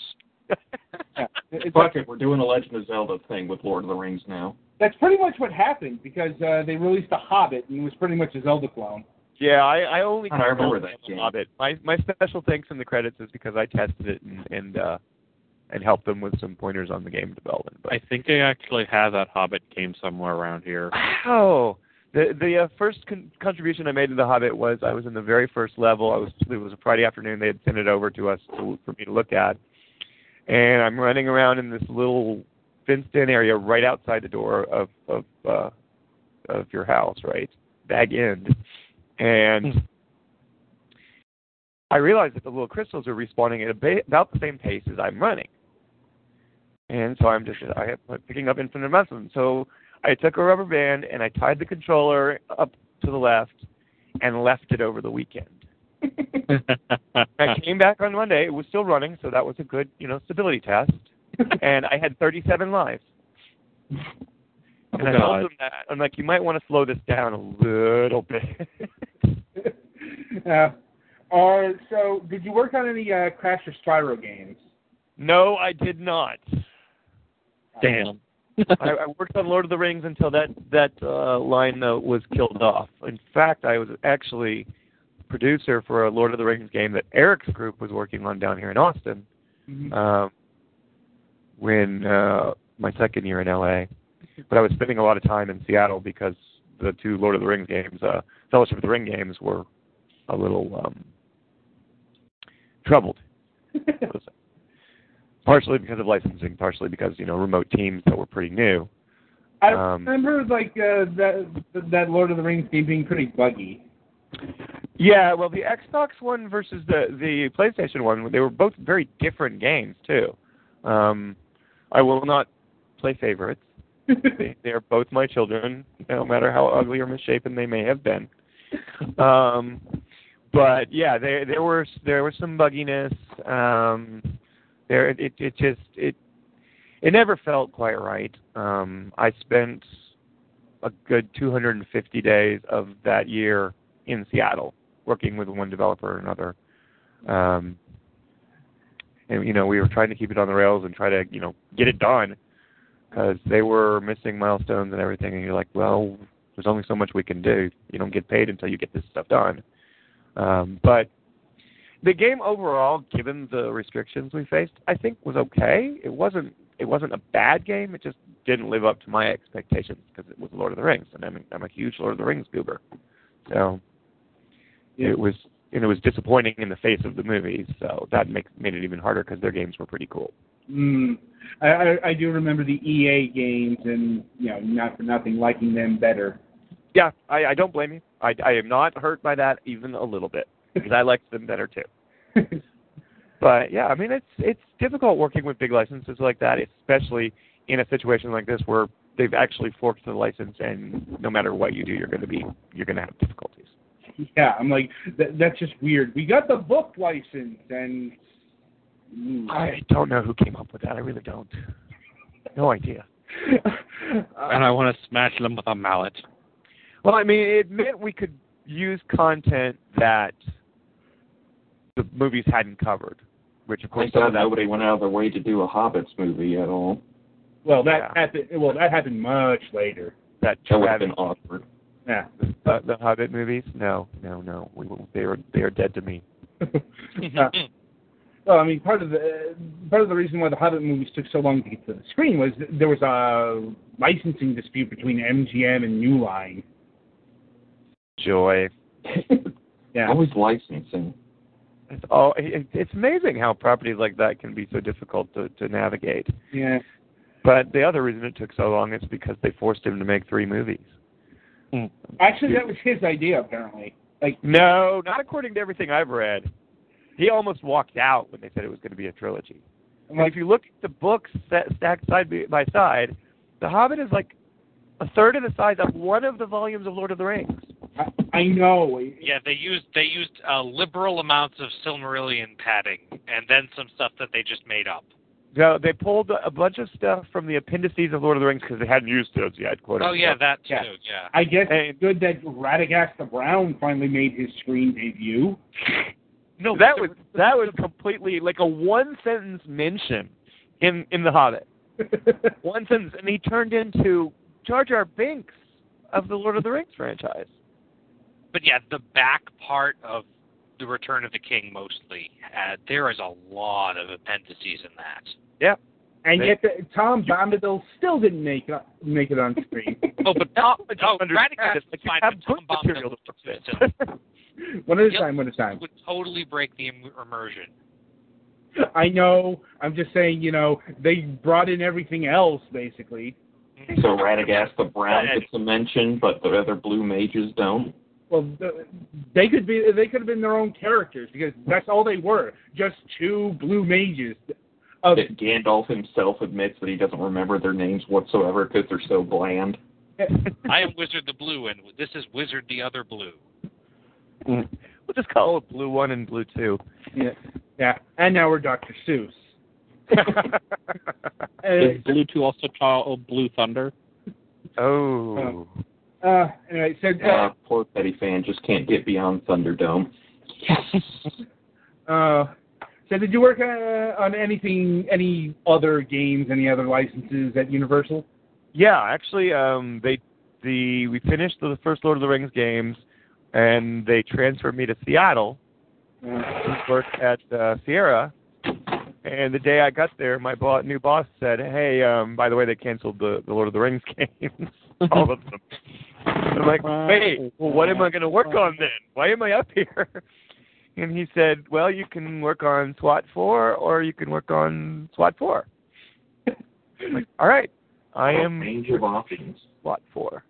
yeah, <laughs> it's Fuck it, we're doing a Legend of Zelda thing with Lord of the Rings now. that's pretty much what happened because uh, they released a Hobbit and it was pretty much a Zelda clone. Yeah, I, I only I remember that the game. Hobbit. My my special thanks in the credits is because I tested it and and uh, and help them with some pointers on the game development. But I think I actually have that Hobbit game somewhere around here. Wow. The the uh, first con- contribution I made to the Hobbit was I was in the very first level. I was it was a Friday afternoon. They had sent it over to us to, for me to look at, and I'm running around in this little fenced-in area right outside the door of of uh, of your house, right, bag end, and I realized that the little crystals are respawning at a ba- about the same pace as I'm running, and so I'm just I am picking up infinite amounts of them. So I took a rubber band and I tied the controller up to the left and left it over the weekend. <laughs> I came back on Monday. It was still running, so that was a good, you know, stability test. <laughs> and I had 37 lives. And I God. told them that I'm like, you might want to slow this down a little bit. <laughs> uh, uh, so, did you work on any uh, Crash or Spyro games? no, I did not. Damn. I, I worked on Lord of the Rings until that that uh, line uh, was killed off. In fact, I was actually producer for a Lord of the Rings game that Eric's group was working on down here in Austin Mhm. um, when uh, my second year in LA. But I was spending a lot of time in Seattle because the two Lord of the Rings games, uh, Fellowship of the Ring games, were a little um, troubled. <laughs> partially because of licensing, partially because you know remote teams that were pretty new. I Um, remember like uh, that that Lord of the Rings game being pretty buggy. Yeah, well, the Xbox one versus the the PlayStation one, they were both very different games too. Um, I will not play favorites. <laughs> they, they are both my children, no matter how ugly or misshapen they may have been. Um, but yeah, there there were there was some bugginess. Um, there it it just it it never felt quite right. Um, I spent a good 250 days of that year in Seattle, working with one developer or another. Um, and you know, we were trying to keep it on the rails and try to you know get it done because they were missing milestones and everything. And you're like, well, there's only so much we can do. You don't get paid until you get this stuff done. Um, but the game overall, given the restrictions we faced, I think was okay. It wasn't it wasn't a bad game. It just didn't live up to my expectations because it was Lord of the Rings, and I'm a, I'm a huge Lord of the Rings goober. So it was and it was disappointing in the face of the movies. So that makes made it even harder because their games were pretty cool. Mm. I, I I do remember the EA games, and you know, not for nothing, liking them better. Yeah, I, I don't blame you. I, I am not hurt by that even a little bit because I liked them better too. <laughs> But yeah, I mean it's it's difficult working with big licenses like that, especially in a situation like this where they've actually forked the license, and no matter what you do, you're going to be you're going to have difficulties. yeah, I'm like, that, that's just weird. We got the book license, and mm. I don't know who came up with that. I really don't. No idea. <laughs> And I want to smash them with a mallet. Well, I mean, it meant we could use content that the movies hadn't covered, which of course Thank God some of that nobody went out of their way to do a Hobbits movie at all. Well, that Yeah. happened. Well, that happened much later. that That would have been awkward. Yeah. the, the Hobbit movies. No, no, no. We, they are they are dead to me. <laughs> Uh, well, I mean, part of the part of the reason why the Hobbit movies took so long to get to the screen was there was a licensing dispute between MGM and New Line. Joy. <laughs> Yeah. Always licensing. Oh, it's all. It, it's amazing how properties like that can be so difficult to to navigate. Yeah. But the other reason it took so long is because they forced him to make three movies. Hmm. Actually, that was his idea, apparently. Like, No, not according to everything I've read. He almost walked out when they said it was going to be a trilogy. And if you look at the books set, stacked side by side, The Hobbit is like a third of the size of one of the volumes of Lord of the Rings. I, I know. Yeah, they used they used uh, liberal amounts of Silmarillion padding, and then some stuff that they just made up. So they pulled a bunch of stuff from the appendices of Lord of the Rings because they hadn't used those yet. Quote Oh yeah, unquote. that too. Yeah. Yeah. I guess Hey. it's good that Radagast the Brown finally made his screen debut. No, that was that was completely like a one sentence mention in in the Hobbit. <laughs> One sentence, and he turned into Jar Jar Binks of the Lord of the Rings franchise. But yeah, the back part of the Return of the King mostly. Uh, there is a lot of appendices in that. Yep. And They- yet, the, Tom Bombadil still didn't make it make it on screen. Oh, but Tom, <laughs> I oh, understand. Like is fine, have but Tom Bombadil to was fix silly. <laughs> it. one at a Yep. time. One at a time. would totally break the im- immersion. I know. I'm just saying. You know, they brought in everything else basically. So Radagast the Brown gets a mention, but the other blue mages don't. Well, they could be. They could have been their own characters because that's all they were. Just two blue mages. Of That Gandalf himself admits that he doesn't remember their names whatsoever because they're so bland. <laughs> I am Wizard the Blue, and this is Wizard the Other Blue. Mm. We'll just call it Blue One and Blue Two. yeah, yeah. And now we're Dr. Seuss. <laughs> Is Blue Two also called Blue Thunder? oh. oh. Uh, anyway, so Uh, uh, poor Petty fan just can't get beyond Thunderdome. <laughs> uh, so did you work uh, on anything, any other games, any other licenses at Universal? Yeah, actually, um, they the we finished the first Lord of the Rings games, and they transferred me to Seattle Uh, to work at uh, Sierra. And the day I got there, my bo- new boss said, "Hey, um, by the way, they canceled the, the Lord of the Rings <laughs> games, all of <laughs> them." And I'm like, "Wait, well, what am I going to work on then? Why am I up here?" <laughs> And he said, "Well, you can work on SWAT four, or you can work on SWAT four." I'm like, all right, I A am range of options. SWAT 4.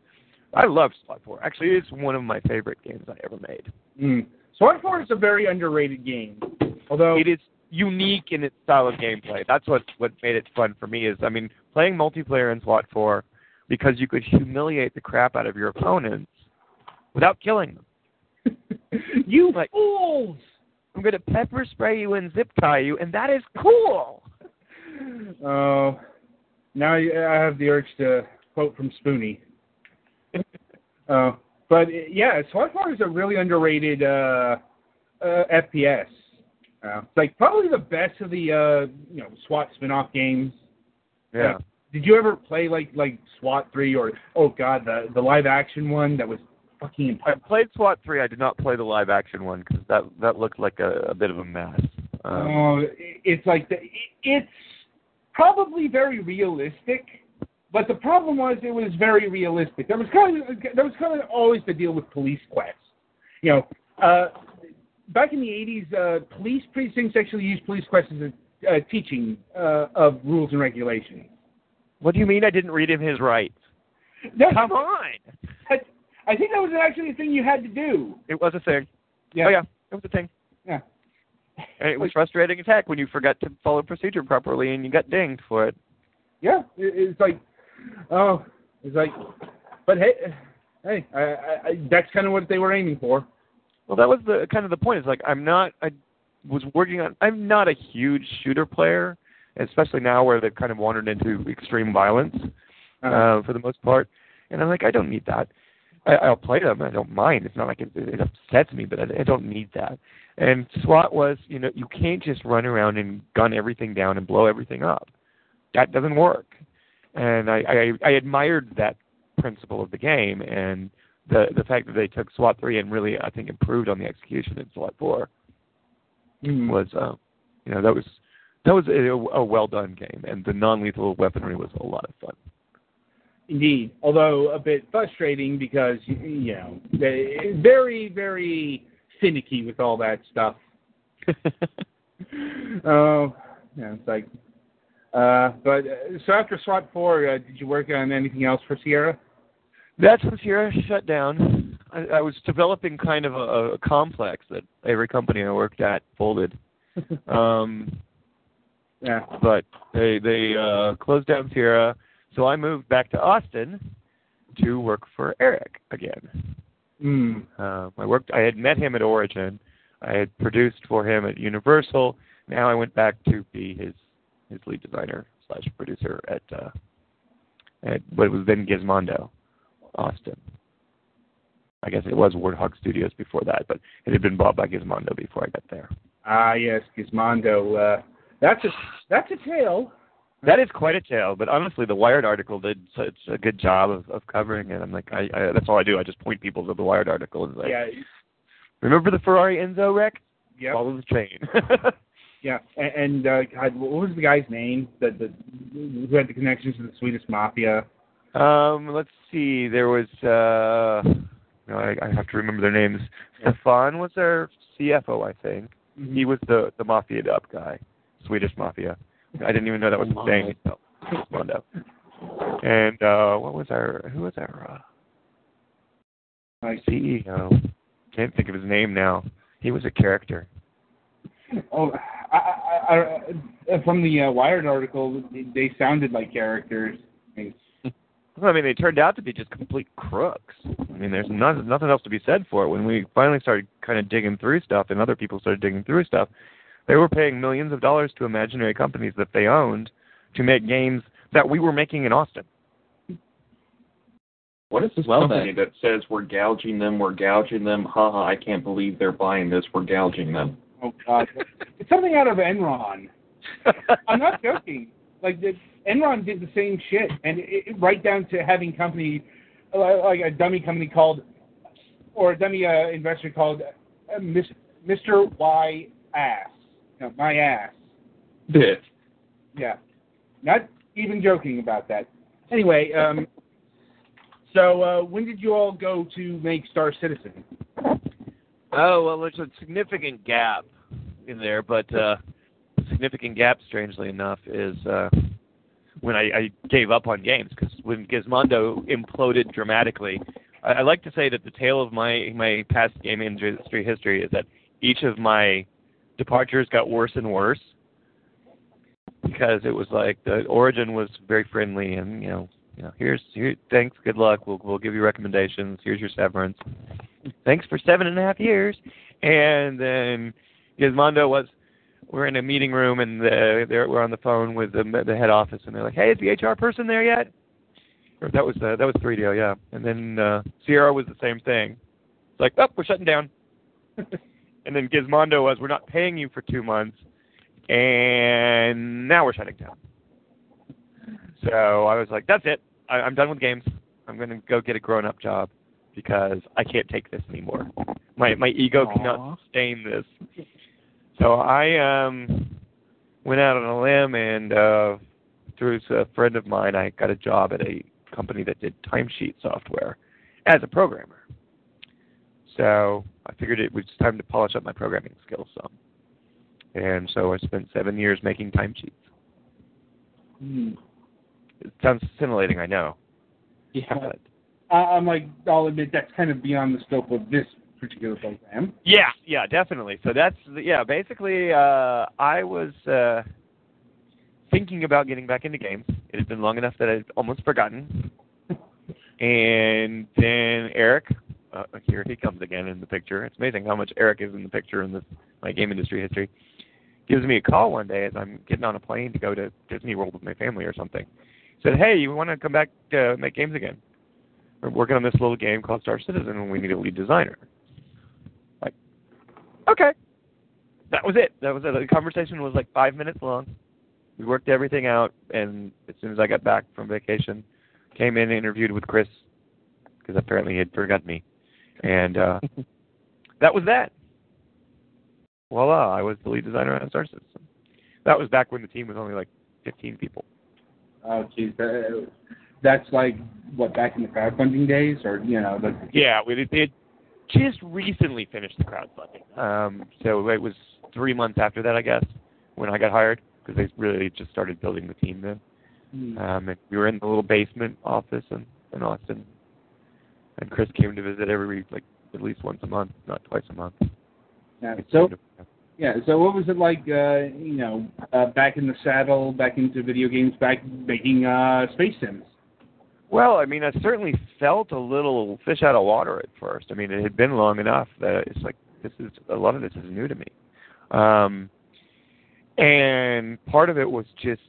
I love SWAT 4. Actually, it's one of my favorite games I ever made. mm. SWAT 4 is a very underrated game. Although It is unique in its style of gameplay. That's what what made it fun for me. Is I mean, playing multiplayer in SWAT 4 because you could humiliate the crap out of your opponents without killing them. <laughs> you Like- fools! I'm going to pepper spray you and zip tie you, and that is cool. <laughs> Oh, now I have the urge to quote from Spoonie. Uh, <laughs> but uh, yeah, SWAT 4 is a really underrated uh, uh, FPS. Uh, it's like probably the best of the uh, you know SWAT spin-off games. Yeah. Did you ever play like like SWAT 3 or oh god the the live action one that was fucking I played SWAT 3. I did not play the live action one because that that looked like a, a bit of a mess. Um, Oh, it's like the, it's probably very realistic, but the problem was it was very realistic. There was kind of there was kind of always the deal with police quests. You know, uh, back in the '80s, uh, police precincts actually used police quests as a uh, teaching uh, of rules and regulations. What do you mean I didn't read him his rights? That's, Come on. I, I think that was actually a thing you had to do. It was a thing. Yeah. Oh yeah, it was a thing. Yeah. And it was frustrating as heck when you forgot to follow procedure properly and you got dinged for it. Yeah, it, it's like, oh, it's like, but hey, hey, I, I, I, that's kind of what they were aiming for. Well, that was the kind of the point. It's like I'm not. I was working on. I'm not a huge shooter player, especially now where they've kind of wandered into extreme violence Uh, uh, for the most part. And I'm like, I don't need that. I, I'll play them. I don't mind. It's not like it, it upsets me, but I, I don't need that. And SWAT was, you know, you can't just run around and gun everything down and blow everything up. That doesn't work. And I, I, I admired that principle of the game and the the fact that they took SWAT three and really I think improved on the execution in SWAT four Mm. was uh, you know that was that was a, a well done game and the non lethal weaponry was a lot of fun. Indeed, although a bit frustrating because you, know very very finicky with all that stuff. <laughs> Oh, yeah, it's like. Uh, but uh, so after SWAT four, uh, did you work on anything else for Sierra? That's when Sierra shut down. I, I was developing kind of a, a complex that every company I worked at folded. <laughs> um, Yeah. but they they uh, closed down Sierra, so I moved back to Austin to work for Eric again. Mm. Uh, I worked. I had met him at Origin. I had produced for him at Universal. Now I went back to be his his lead designer slash producer at uh, at what was then Gizmondo, Austin. I guess it was Warthog Studios before that, but it had been bought by Gizmondo before I got there. Ah, yes, Gizmondo. Uh, that's a that's a tale. That is quite a tale, but honestly, the Wired article did such a good job of, of covering it. I'm like, I, I that's all I do. I just point people to the Wired article and like, Yeah, remember the Ferrari Enzo wreck? yeah, Follow the train. <laughs> yeah. And, and uh, God, what was the guy's name? That the who had the connections to the Swedish mafia? um, let's see. There was, uh, no, I, I have to remember their names. Stefan was their CFO, I think. He was the the mafia up guy, Swedish mafia. I didn't even know that was Oh, a thing. So. And uh, what was our? Who was our uh, CEO? Can't think of his name now. He was a character. oh, I, I, I, from the uh, Wired article, they sounded like characters. I <laughs> mean, Well, I mean, they turned out to be just complete crooks. I mean, there's not, nothing else to be said for it. When we finally started kind of digging through stuff, and other people started digging through stuff, they were paying millions of dollars to imaginary companies that they owned to make games that we were making in Austin. What is this Well, company that says we're gouging them, we're gouging them? Ha ha! I can't believe they're buying this, we're gouging them. oh God, it's something out of Enron. <laughs> I'm not joking. Like the, Enron did the same shit, and it, it, right down to having company uh, like a dummy company called, or a dummy uh, investor called uh, Mr. Y Ass. No, my ass. Bit. Yeah, not even joking about that. Anyway, um, so uh, when did you all go to make Star Citizen? Oh well, there's a significant gap in there, but uh, significant gap, strangely enough, is uh, when I, I gave up on games because when Gizmondo imploded dramatically. I, I like to say that the tale of my my past game industry history is that each of my departures got worse and worse because it was like the origin was very friendly and you know you know here's here thanks good luck. We'll we'll give you recommendations. Here's your severance. Thanks for seven and a half years. And then Gizmondo was we're in a meeting room and the, they're, we're on the phone with the, the head office and they're like hey is the HR person there yet? Or that was uh, that was 3DO yeah. And then uh, Sierra was the same thing. It's like oh we're shutting down <laughs> and then Gizmondo was we're not paying you for two months and now we're shutting down. So I was like, that's it. I, I'm done with games. I'm going to go get a grown-up job because I can't take this anymore. My my ego cannot sustain this. So I um went out on a limb and uh through a friend of mine I got a job at a company that did timesheet software as a programmer. So I figured it was time to polish up my programming skills some. And so I spent seven years making timesheets. Hmm. It sounds scintillating, I know. Yeah. I'm like, I'll admit that's kind of beyond the scope of this particular program. yeah, yeah, definitely. So that's yeah, basically uh I was uh thinking about getting back into games. It had been long enough that I'd almost forgotten. <laughs> And then Eric, uh, here he comes again in the picture. It's amazing how much Eric is in the picture in this my game industry history. Gives me a call one day as I'm getting on a plane to go to Disney World with my family or something. He Said, "Hey, you want to come back to make games again?" we're working on this little game called Star Citizen, and we need a lead designer. Like, okay, that was it. That was it. The conversation was like five minutes long. We worked everything out, and as soon as I got back from vacation, came in, and interviewed with Chris, because apparently he had forgotten me, and uh, that was that. Voila! I was the lead designer on Star Citizen. That was back when the team was only like 15 people. Oh, geez. Uh, that's like, what, back in the crowdfunding days? Or, you know, the, Yeah, we did. It just recently finished the crowdfunding. Um, so it was three months after that, I guess, when I got hired, because they really just started building the team then. Hmm. Um, and we were in the little basement office in, in Austin, and Chris came to visit every like at least once a month, not twice a month. yeah. So, yeah, so what was it like, uh, you know, uh, back in the saddle, back into video games, back making uh, Space Sims? Well, I mean, I certainly felt a little fish out of water at first. I mean, it had been long enough that it's like this is a lot of this is new to me, um, and part of it was just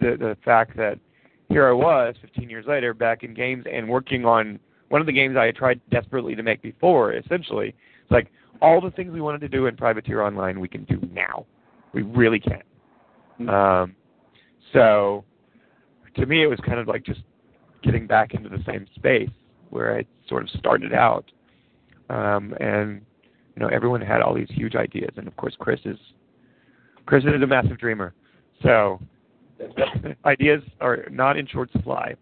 the the fact that here I was 15 years later back in games and working on one of the games I had tried desperately to make before. Essentially, it's like all the things we wanted to do in Privateer Online we can do now. We really can. Um, so to me, it was kind of like just getting back into the same space where I sort of started out. Um, and you know, everyone had all these huge ideas, and of course, Chris is Chris is a massive dreamer. So <laughs> ideas are not in short supply.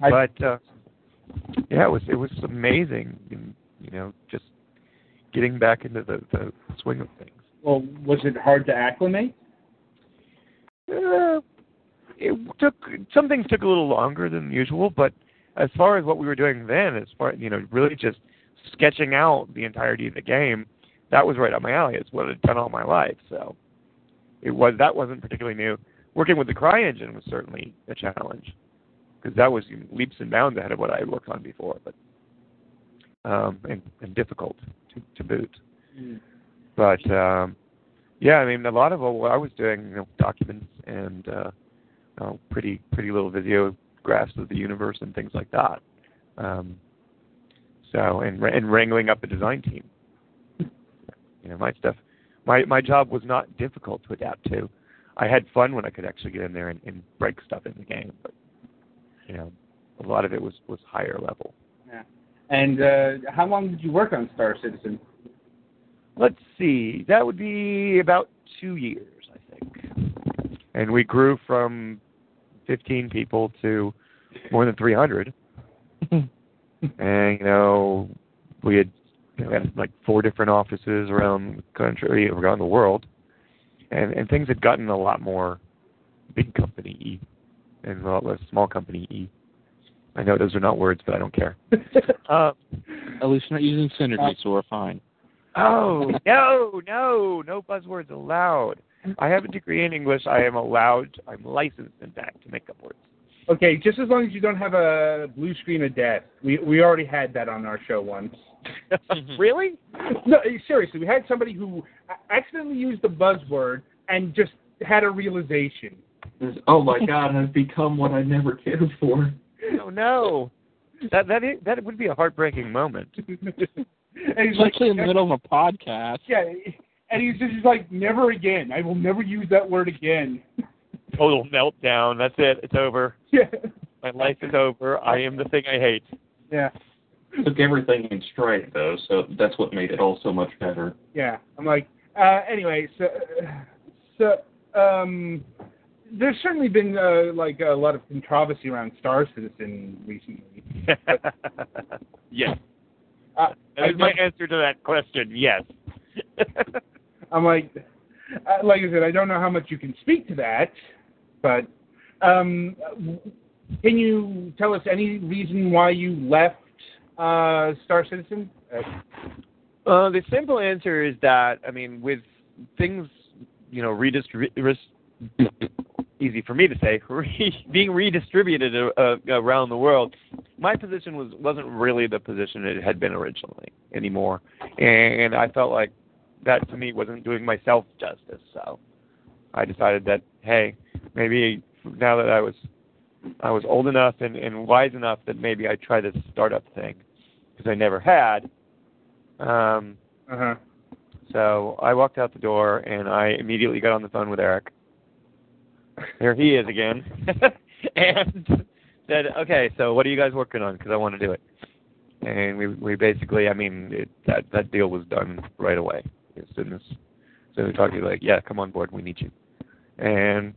I- but uh, yeah, it was it was amazing, and, you know, just getting back into the, the swing of things. Well, was it hard to acclimate? Uh, it took some things took a little longer than usual, but as far as what we were doing then, as far you know, really just sketching out the entirety of the game, that was right up my alley. It's what I'd done all my life, so it was that wasn't particularly new. Working with the CryEngine was certainly a challenge because that was leaps and bounds ahead of what I had worked on before, but um, and, and difficult to, to boot. But um, yeah, I mean, a lot of what I was doing, you know, documents and uh, you know, pretty pretty little video graphs of the universe and things like that. Um, so and and wrangling up a design team. You know, my stuff, my my job was not difficult to adapt to. I had fun when I could actually get in there and, and break stuff in the game, but you know, a lot of it was was higher level. Yeah. And uh, how long did you work on Star Citizen? Let's see, that would be about two years, I think. And we grew from 15 people to more than 300. <laughs> and you know, we had, you know, we had like four different offices around the country, around the world, and and things had gotten a lot more big company and a lot less small company E. I know those are not words, but I don't care. uh, <laughs> At least you're not using synergy, so we're fine. Oh no, no, no buzzwords allowed. I have a degree in English. I am allowed. I'm licensed, in fact, to make up words. Okay, just as long as you don't have a blue screen of death. We we already had that on our show once. <laughs> really? No, seriously, we had somebody who accidentally used the buzzword and just had a realization. Oh my God, I've become what I never cared for. Oh no. That that is, that would be a heartbreaking moment. <laughs> and he's It's like, in the middle of a podcast. yeah, and he's just he's like, never again. I will never use that word again. Total meltdown. That's it. It's over. yeah, My life is over. I am the thing I hate. yeah, Took everything in stride though, so that's what made it all so much better. yeah. I'm like, uh, anyway, so so um, there's certainly been uh, like a lot of controversy around Star Citizen recently. <laughs> yes. Uh, That is my answer to that question. Yes. <laughs> I'm like, uh, like I said, I don't know how much you can speak to that, but um, can you tell us any reason why you left uh, Star Citizen? Uh, Uh, the simple answer is that I mean, with things, you know, redistrib- res- easy for me to say, <laughs> re- being redistributed uh, uh, around the world, my position was wasn't really the position it had been originally anymore, and I felt like that to me wasn't doing myself justice. So I decided that hey, maybe now that I was I was old enough and, and wise enough that maybe I'd try this startup thing because I never had. Um, Uh huh. so I walked out the door and I immediately got on the phone with Eric. Here he is again, <laughs> and said, "Okay, so what are you guys working on? Because I want to do it." And we we basically, I mean, it, that that deal was done right away. As soon as, as soon as we talked, to like, "Yeah, come on board, we need you." And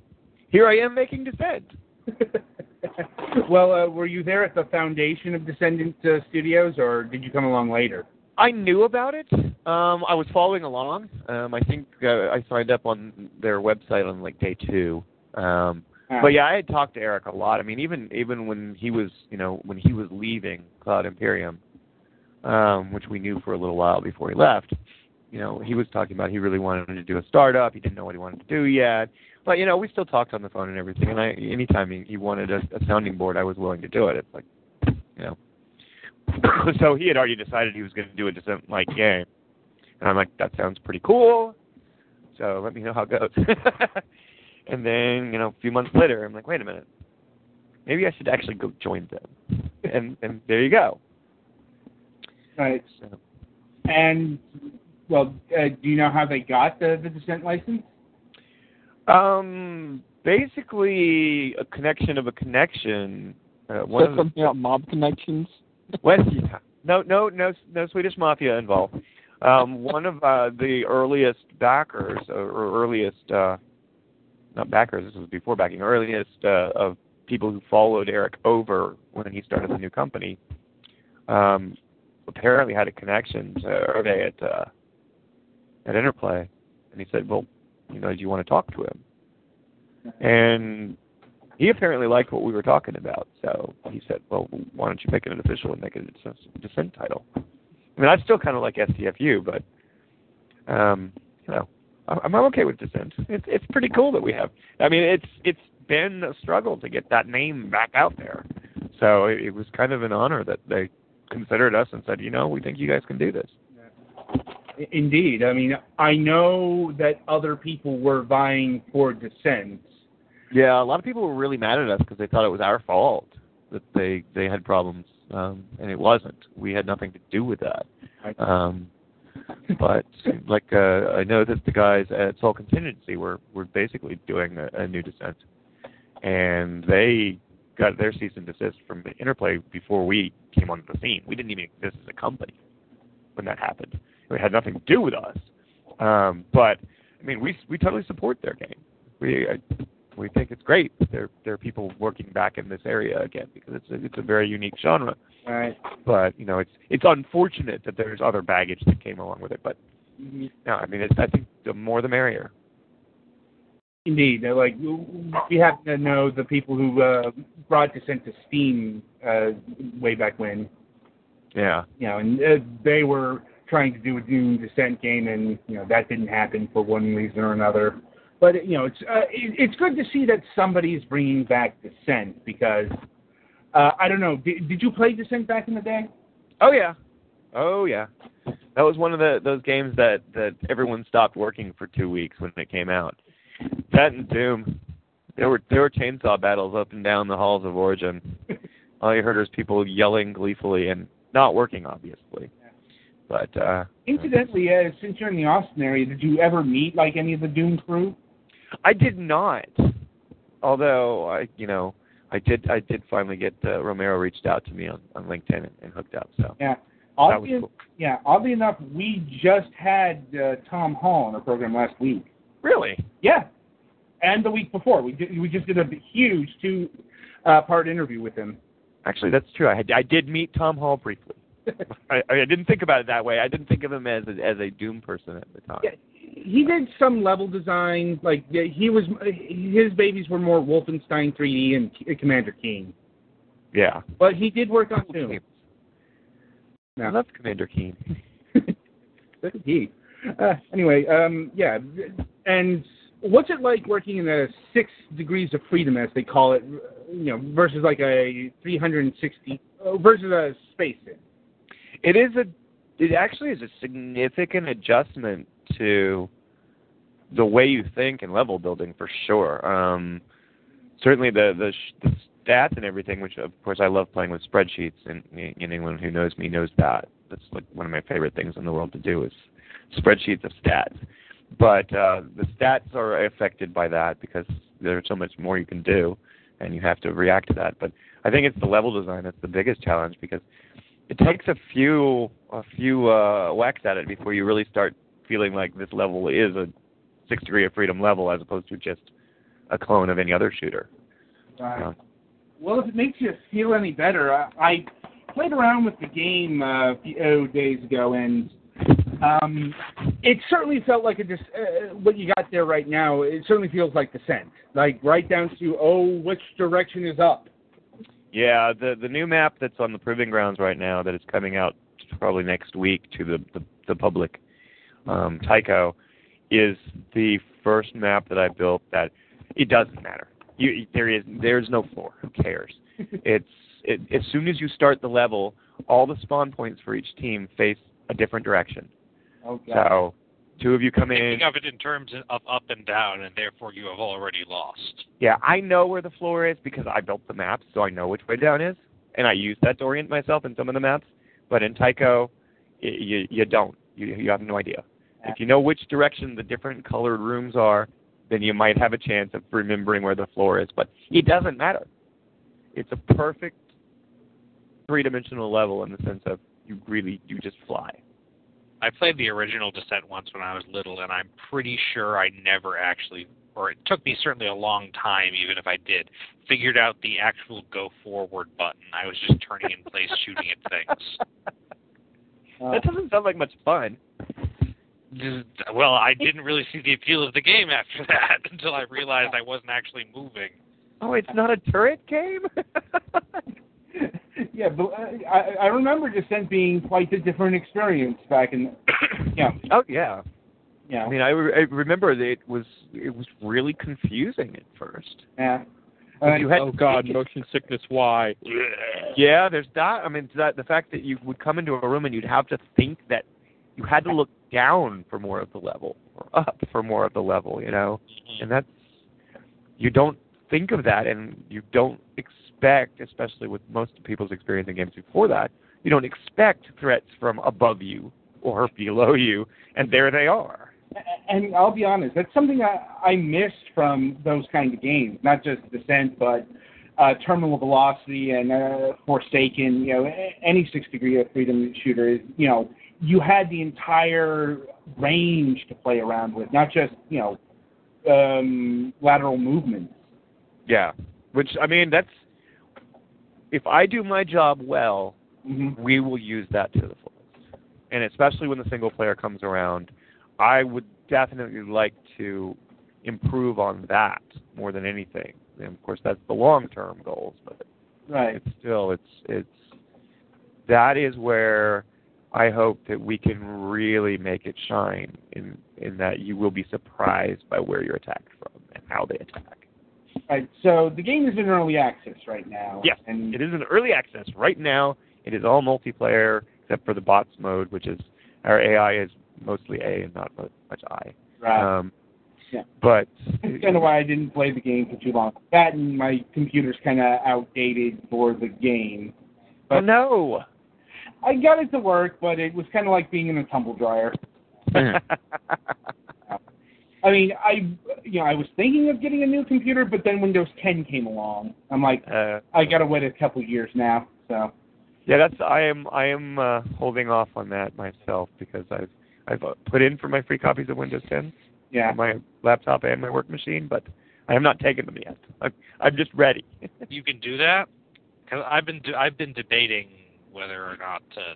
here I am making Descent. <laughs> well, uh, were you there at the foundation of Descendent uh, Studios, or did you come along later? I knew about it. Um, I was following along. Um, I think uh, I signed up on their website on like day two. Um, but yeah, I had talked to Eric a lot. I mean, even even when he was, you know, when he was leaving Cloud Imperium, um, which we knew for a little while before he left, you know, he was talking about he really wanted to do a startup. He didn't know what he wanted to do yet, but you know, we still talked on the phone and everything. And I, anytime he, he wanted a, a sounding board, I was willing to do it. It's like, you know, <coughs> so he had already decided he was going to do a descent like game, and I'm like, that sounds pretty cool. So let me know how it goes. <laughs> and then, you know, a few months later, I'm like, wait a minute, maybe I should actually go join them. <laughs> and and there you go. Right. So, And well, uh, do you know how they got the, the Descent license? um, basically, a connection of a connection. Uh, one Said of the, something about mob connections. West, yeah. No, no, no, no Swedish mafia involved. Um, one of uh, the earliest backers, or, or earliest, uh, not backers. This was before backing. Earliest uh, of people who followed Eric over when he started the new company. Um, apparently had a connection to Hervé at uh, at Interplay, and he said, "Well, you know, do you want to talk to him?" And he apparently liked what we were talking about, so he said, "Well, why don't you make it an official and make it a Descent title?" I mean, I still kind of like STFU, but um, you know, I'm okay with Descent. It's it's pretty cool that we have. I mean, it's it's been a struggle to get that name back out there, so it, it was kind of an honor that they considered us and said, you know, we think you guys can do this. Indeed. I mean, I know that other people were vying for Descent. Yeah, a lot of people were really mad at us because they thought it was our fault that they they had problems, um, and it wasn't. We had nothing to do with that. Um, but like uh, I know that the guys at Sol Contingency were were basically doing a, a new descent, and they got their cease and desist from the Interplay before we came onto the scene. We didn't even exist as a company when that happened. It had nothing to do with us. Um, but I mean, we we totally support their game. We I, we think it's great that there there are people working back in this area again because it's a, it's a very unique genre. Right. But you know, it's it's unfortunate that there's other baggage that came along with it. But no, I mean, it's, I think the more the merrier. Indeed. Like we happen to know the people who uh, brought Descent to Steam uh, way back when. Yeah. You know, and uh, they were trying to do a Doom Descent game, and you know that didn't happen for one reason or another. But you know, it's uh, it, it's good to see that somebody's bringing back Descent because uh, I don't know. Did, did you play Descent back in the day? Oh yeah. Oh yeah. That was one of the those games that that everyone stopped working for two weeks when it came out. That and Doom. There were there were chainsaw battles up and down the halls of Origin. <laughs> All you heard was people yelling gleefully and not working, obviously. But uh Incidentally, uh, since you're in the Austin area, did you ever meet like any of the Doom crew? I did not. Although I, you know, I did. I did finally get uh, Romero reached out to me on, on LinkedIn and, and hooked up. So Yeah. Oddly, cool. yeah. Oddly enough, we just had uh, Tom Hall on our program last week. Really? Yeah. And the week before, we did, we just did a huge two uh, part interview with him. Actually, that's true. I had, I did meet Tom Hall briefly. <laughs> I, I didn't think about it that way. I didn't think of him as a, as a Doom person at the time. Yeah, he did some level design. Like he was, his babies were more Wolfenstein 3D and Commander Keen. Yeah. But he did work on Doom. I love Commander Keen. <laughs> He. Uh, anyway, um, yeah. And what's it like working in a six degrees of freedom, as they call it, you know, versus like a 360 uh, versus a space sim? It is a. It actually is a significant adjustment to the way you think in level building for sure. Um, certainly the the, the stats and everything, which of course I love playing with spreadsheets, and, and anyone who knows me knows that. That's like one of my favorite things in the world to do is spreadsheets of stats. But uh, the stats are affected by that because there's so much more you can do, and you have to react to that. But I think it's the level design that's the biggest challenge because it takes a few a few uh, whacks at it before you really start feeling like this level is a six degree of freedom level as opposed to just a clone of any other shooter. Right. Yeah. Well, if it makes you feel any better, I, I played around with the game uh, a few days ago, and um, it certainly felt like it just uh, what you got there right now. It certainly feels like Descent, like right down to oh, which direction is up. Yeah, the the new map that's on the proving grounds right now that is coming out probably next week to the the, the public, um, Tycho, is the first map that I built that it doesn't matter. You there is there's no floor. Who cares? <laughs> it's it, as soon as you start the level, all the spawn points for each team face a different direction. Okay. So two of you come in. Thinking of it in terms of up and down, and therefore you have already lost. Yeah, I know where the floor is because I built the maps, so I know which way down is, and I use that to orient myself in some of the maps. But in Tycho, you you don't. You you have no idea. If you know which direction the different colored rooms are, then you might have a chance of remembering where the floor is. But it doesn't matter. It's a perfect three-dimensional level in the sense of you really you just fly. I played the original Descent once when I was little, and I'm pretty sure I never actually, or it took me certainly a long time, even if I did, figured out the actual go forward button. I was just turning in place, <laughs> shooting at things. Uh, That doesn't sound like much fun. Well, I didn't really see the appeal of the game after <laughs> that until I realized I wasn't actually moving. Oh, it's not a turret game. <laughs> yeah, but uh, I, I remember Descent being quite a different experience back in. <coughs> Yeah, oh yeah. yeah, I mean, I, re- I remember that it was it was really confusing at first. yeah. But you had oh God, motion sickness. Why? Yeah, there's that. I mean, that the fact that you would come into a room and you'd have to think that you had to look down for more of the level or up for more of the level, you know, and that's you don't think of that, and you don't expect, especially with most people's experience in games before that, you don't expect threats from above you or <laughs> below you, and there they are. And I'll be honest, that's something I, I missed from those kind of games. Not just Descent, but uh, Terminal Velocity and uh, Forsaken. You know, any six degree of freedom shooter is, you know, you had the entire range to play around with, not just you know um, lateral movements. Yeah, which I mean, that's if I do my job well, Mm-hmm. we will use that to the fullest. And especially when the single player comes around, I would definitely like to improve on that more than anything. And of course, that's the long-term goals, but Right. it's still it's it's that is where I hope that we can really make it shine in in that you will be surprised by where you're attacked from and how they attack. Right. So the game is in early access right now. Yes, And It is in early access right now. It is all multiplayer except for the bots mode, which is our AI is mostly A and not much I. right. Um, Yeah. But That's kind of why I didn't play the game for too long. That and my computer's kind of outdated for the game. oh no. I got it to work, but it was kind of like being in a tumble dryer. <laughs> I mean, I you know I was thinking of getting a new computer, but then Windows 10 came along. I'm like, uh, I gotta wait a couple years now. So yeah, that's I am I am uh, holding off on that myself because I've I've uh, put in for my free copies of Windows 10 yeah, on my laptop and my work machine, but I have not taken them yet. I'm I'm just ready. <laughs> You can do that. Cause I've been de- I've been debating whether or not to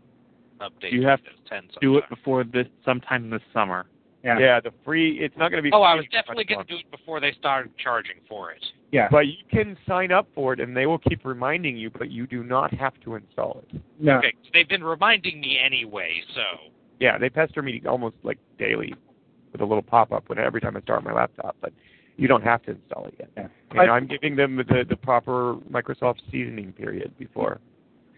update You have Windows 10. Do it before this sometime this summer. Yeah, yeah, the free it's not going to be. Oh, I was definitely going to do it before they started charging for it. yeah. But you can sign up for it, and they will keep reminding you, but you do not have to install it. No, Okay, so they've been reminding me anyway, so Yeah, they pester me almost like daily with a little pop-up when every time I start my laptop, but you don't have to install it yet. Yeah. And I'm giving them the, the proper Microsoft seasoning period before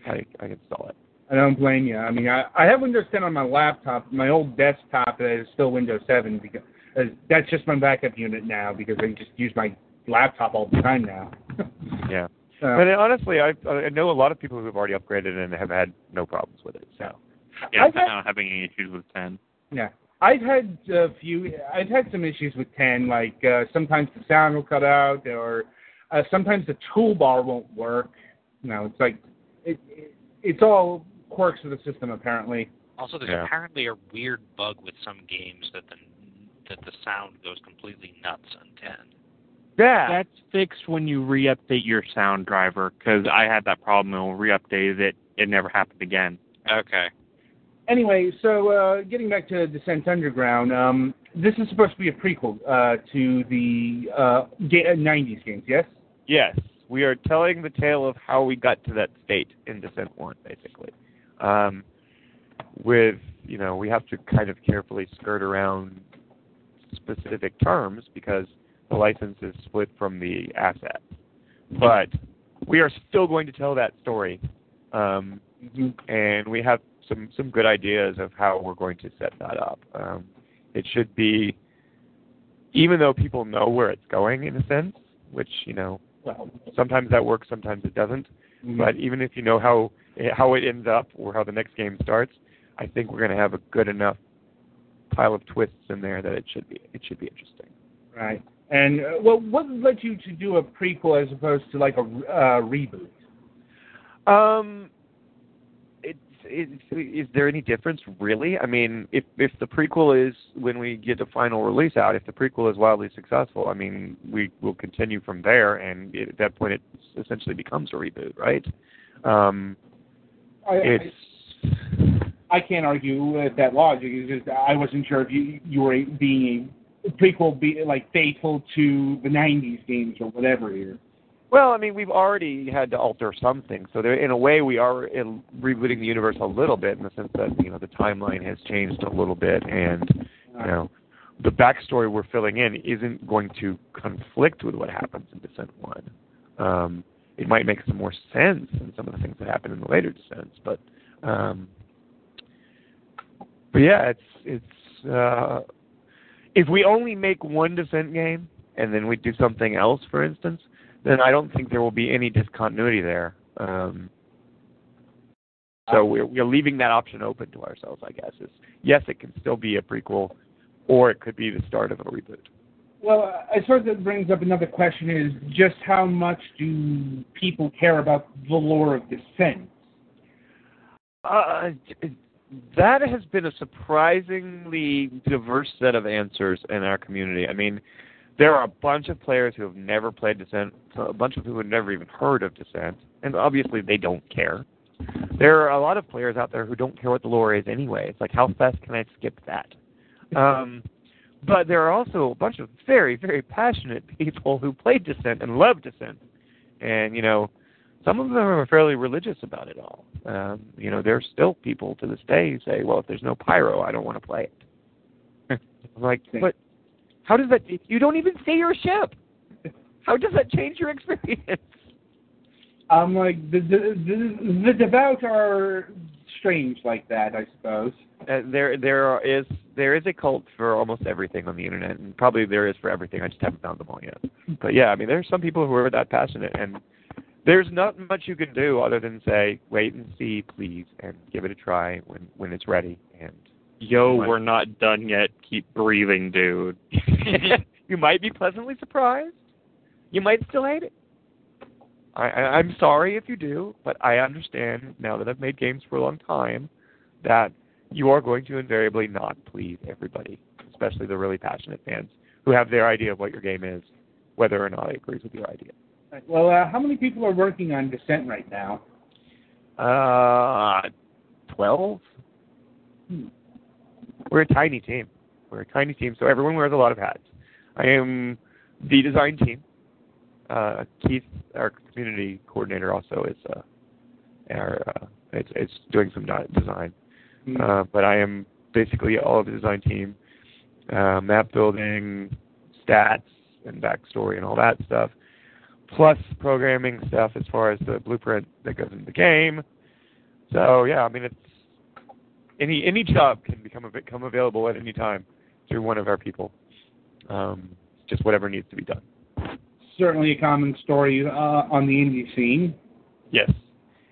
I, I install it. I don't blame you. I mean, I, I have Windows 10 on my laptop. My old desktop is still Windows 7 because uh, that's just my backup unit now because I just use my laptop all the time now. <laughs> Yeah. Uh, But honestly, I I know a lot of people who have already upgraded and have had no problems with it. So Yeah, I've I'm had- not having any issues with 10. Yeah, I've had a few. I've had some issues with ten. Like uh, sometimes the sound will cut out, or uh, sometimes the toolbar won't work. You know, it's like it, it, it's all quirks of the system apparently. Also, there's Yeah. apparently a weird bug with some games that the that the sound goes completely nuts on 10. yeah, That's fixed when you re-update your sound driver, because I had that problem and we re-updated it, it never happened again. Okay. Anyway, so uh, getting back to Descent Underground, um, this is supposed to be a prequel uh, to the uh, ga- uh, 90s games, yes? Yes, we are telling the tale of how we got to that state in Descent One, basically. Um, with you know, we have to kind of carefully skirt around specific terms because the license is split from the asset. But we are still going to tell that story, um, and we have some some good ideas of how we're going to set that up. Um, it should be, even though people know where it's going in a sense, which you know Well, sometimes that works, sometimes it doesn't. But even if you know how how it ends up or how the next game starts, I think we're going to have a good enough pile of twists in there that it should be it should be interesting. right. And uh, well, what led you to do a prequel as opposed to like a uh, reboot? Um, it's, it's is there any difference really? I mean, if if the prequel is when we get the final release out, if the prequel is wildly successful, I mean, we will continue from there, and it, at that point, it essentially becomes a reboot, right? Um, I, it's I, I can't argue with that logic. It's just I wasn't sure if you you were being a prequel, be like faithful to the '90s games or whatever here. Well, I mean, we've already had to alter something, so there, in a way, we are in rebooting the universe a little bit in the sense that you know the timeline has changed a little bit, and you know the backstory we're filling in isn't going to conflict with what happens in Descent One. Um, it might make some more sense than some of the things that happen in the later Descents, but um, but yeah, it's it's uh, if we only make one Descent game and then we do something else, for instance then I don't think there will be any discontinuity there. Um, so we're we're leaving that option open to ourselves, I guess. Is yes, it can still be a prequel, or it could be the start of a reboot. Well, I suppose that brings up another question: is just how much do people care about the lore of Descent? Uh, that has been a surprisingly diverse set of answers in our community. I mean, there are a bunch of players who have never played Descent, a bunch of people who have never even heard of Descent, and obviously they don't care. There are a lot of players out there who don't care what the lore is anyway. It's like, how fast can I skip that? Um, but there are also a bunch of very, very passionate people who played Descent and love Descent. And, you know, some of them are fairly religious about it all. Um, you know, there's still people to this day who say, well, if there's no pyro, I don't want to play it. <laughs> I'm like, but how does that? You don't even see your ship. How does that change your experience? I'm like the the the, the devout are strange like that, I suppose. Uh, there, there is there is a cult for almost everything on the internet, and probably there is for everything. I just haven't found them all yet. But yeah, I mean, there are some people who are that passionate, and there's not much you can do other than say, wait and see, please, and give it a try when when it's ready. And Yo, we're not done yet. Keep breathing, dude. <laughs> <laughs> you might be pleasantly surprised. You might still hate it. I, I, I'm sorry if you do, but I understand now that I've made games for a long time that you are going to invariably not please everybody, especially the really passionate fans who have their idea of what your game is, whether or not it agrees with your idea. Right. Well, uh, how many people are working on Descent right now? Uh, 12? Hmm. We're a tiny team. We're a tiny team, so everyone wears a lot of hats. I am the design team. Uh, Keith, our community coordinator, also is uh, our uh, it's, it's doing some design. Hmm. Uh, but I am basically all of the design team, uh, map building, stats, and backstory, and all that stuff, plus programming stuff as far as the blueprint that goes into the game. So yeah, I mean it's any any job can become become available at any time through one of our people. Um, just whatever needs to be done. certainly a common story uh, on the indie scene. Yes,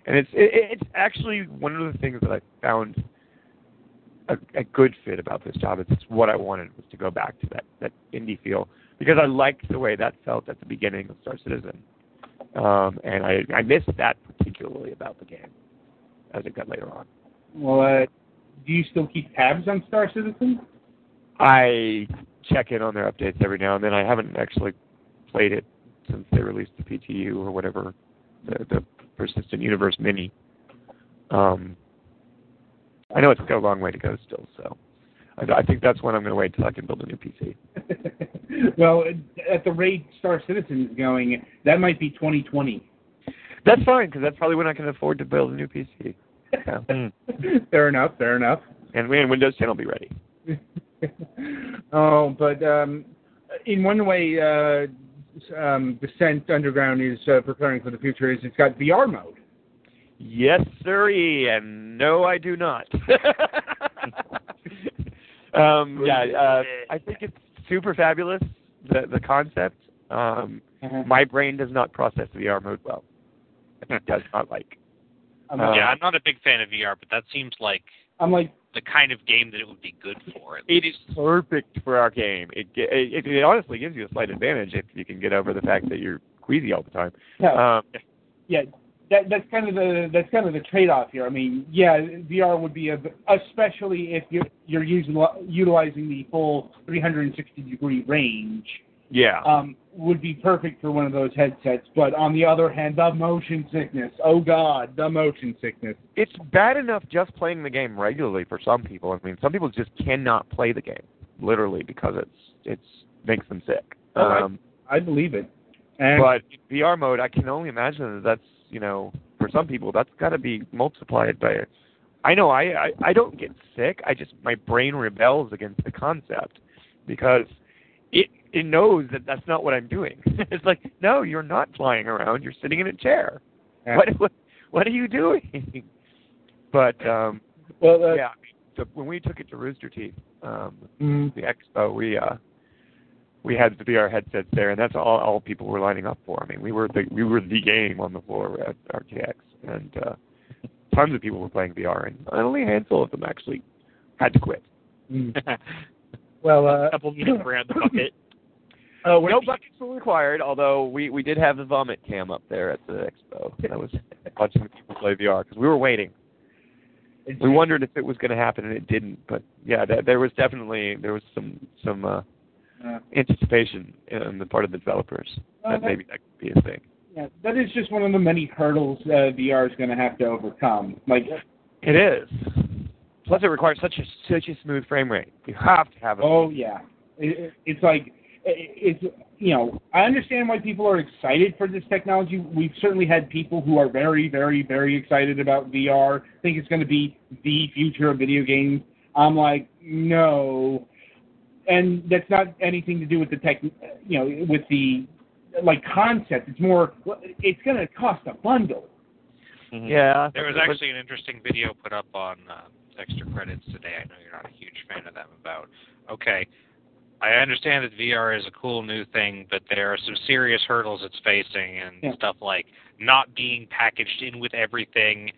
and it's it, it's actually one of the things that I found a, a good fit about this job. It's what I wanted was to go back to that that indie feel because I liked the way that felt at the beginning of Star Citizen, um, and I I missed that particularly about the game as it got later on. Well, uh, do you still keep tabs on Star Citizen? I check in on their updates every now and then. I haven't actually played it since they released the PTU or whatever, the, the Persistent Universe Mini. Um, I know it's got a long way to go still, so I, I think that's when I'm going to wait till I can build a new PC. <laughs> well, at the rate Star Citizen is going, that might be 2020. That's fine because that's probably when I can afford to build a new PC. Yeah. <laughs> fair enough. Fair enough. And, and Windows 10 will be ready. <laughs> oh, but um, in one way, uh, um, Descent Underground is uh, preparing for the future. Is it's got VR mode. Yes, sirree, and no, I do not. <laughs> um, yeah, uh, I think it's super fabulous. The the concept. Um, uh-huh. My brain does not process VR mode well. It does not like. I'm, Uh, yeah, I'm not a big fan of VR, but that seems like I'm like, the kind of game that it would be good for. at It least. is perfect for our game. It, it it honestly gives you a slight advantage if you can get over the fact that you're queasy all the time. yeah, Um, yeah. That that's kind of the that's kind of the trade-off here. I mean, yeah, VR would be a, especially if you're you're using utilizing the full 360 degree range. yeah. um, would be perfect for one of those headsets. But on the other hand, the motion sickness. Oh God, the motion sickness. it's bad enough just playing the game regularly for some people. I mean, some people just cannot play the game literally because it's it's makes them sick. Oh, I- Um, I believe it. And but VR mode, I can only imagine that that's you know for some people that's got to be multiplied by. I know I, I I don't get sick. I just my brain rebels against the concept because it it knows that that's not what I'm doing. <laughs> it's like no, you're not flying around. You're sitting in a chair. Yeah. What what what are you doing? <laughs> but um well, uh, yeah, I mean, so when we took it to Rooster Teeth, um, mm, the expo, we uh, we had the VR headsets there, and that's all all people were lining up for. I mean, we were the we were the game on the floor at RTX, and uh, tons of people were playing VR, and only a handful of them actually had to quit. mm. <laughs> well, uh, A couple minutes around the bucket. <coughs> uh, when- No buckets were required, although we we did have the vomit cam up there at the expo. That was watching people play VR because we were waiting. We wondered if it was going to happen, and it didn't. But yeah, that, there was definitely there was some some uh, uh, anticipation on the part of the developers Uh, that that- maybe that could be a thing. yeah, that is just one of the many hurdles uh, VR is going to have to overcome. Like, It is. Plus, it requires such a such a smooth frame rate. You have to have a. oh yeah, it, it- it's like it, it's you know I understand why people are excited for this technology. We've certainly had people who are very, very, very excited about VR. Think it's going to be the future of video games. I'm like, no, and that's not anything to do with the tech. You know, with the like concept. It's more. It's going to cost a bundle. Yeah. There was actually an interesting video put up on uh, Extra Credits today. I know you're not a huge fan of them. About okay, I understand that VR is a cool new thing, but there are some serious hurdles it's facing, and Yeah. stuff like not being packaged in with everything,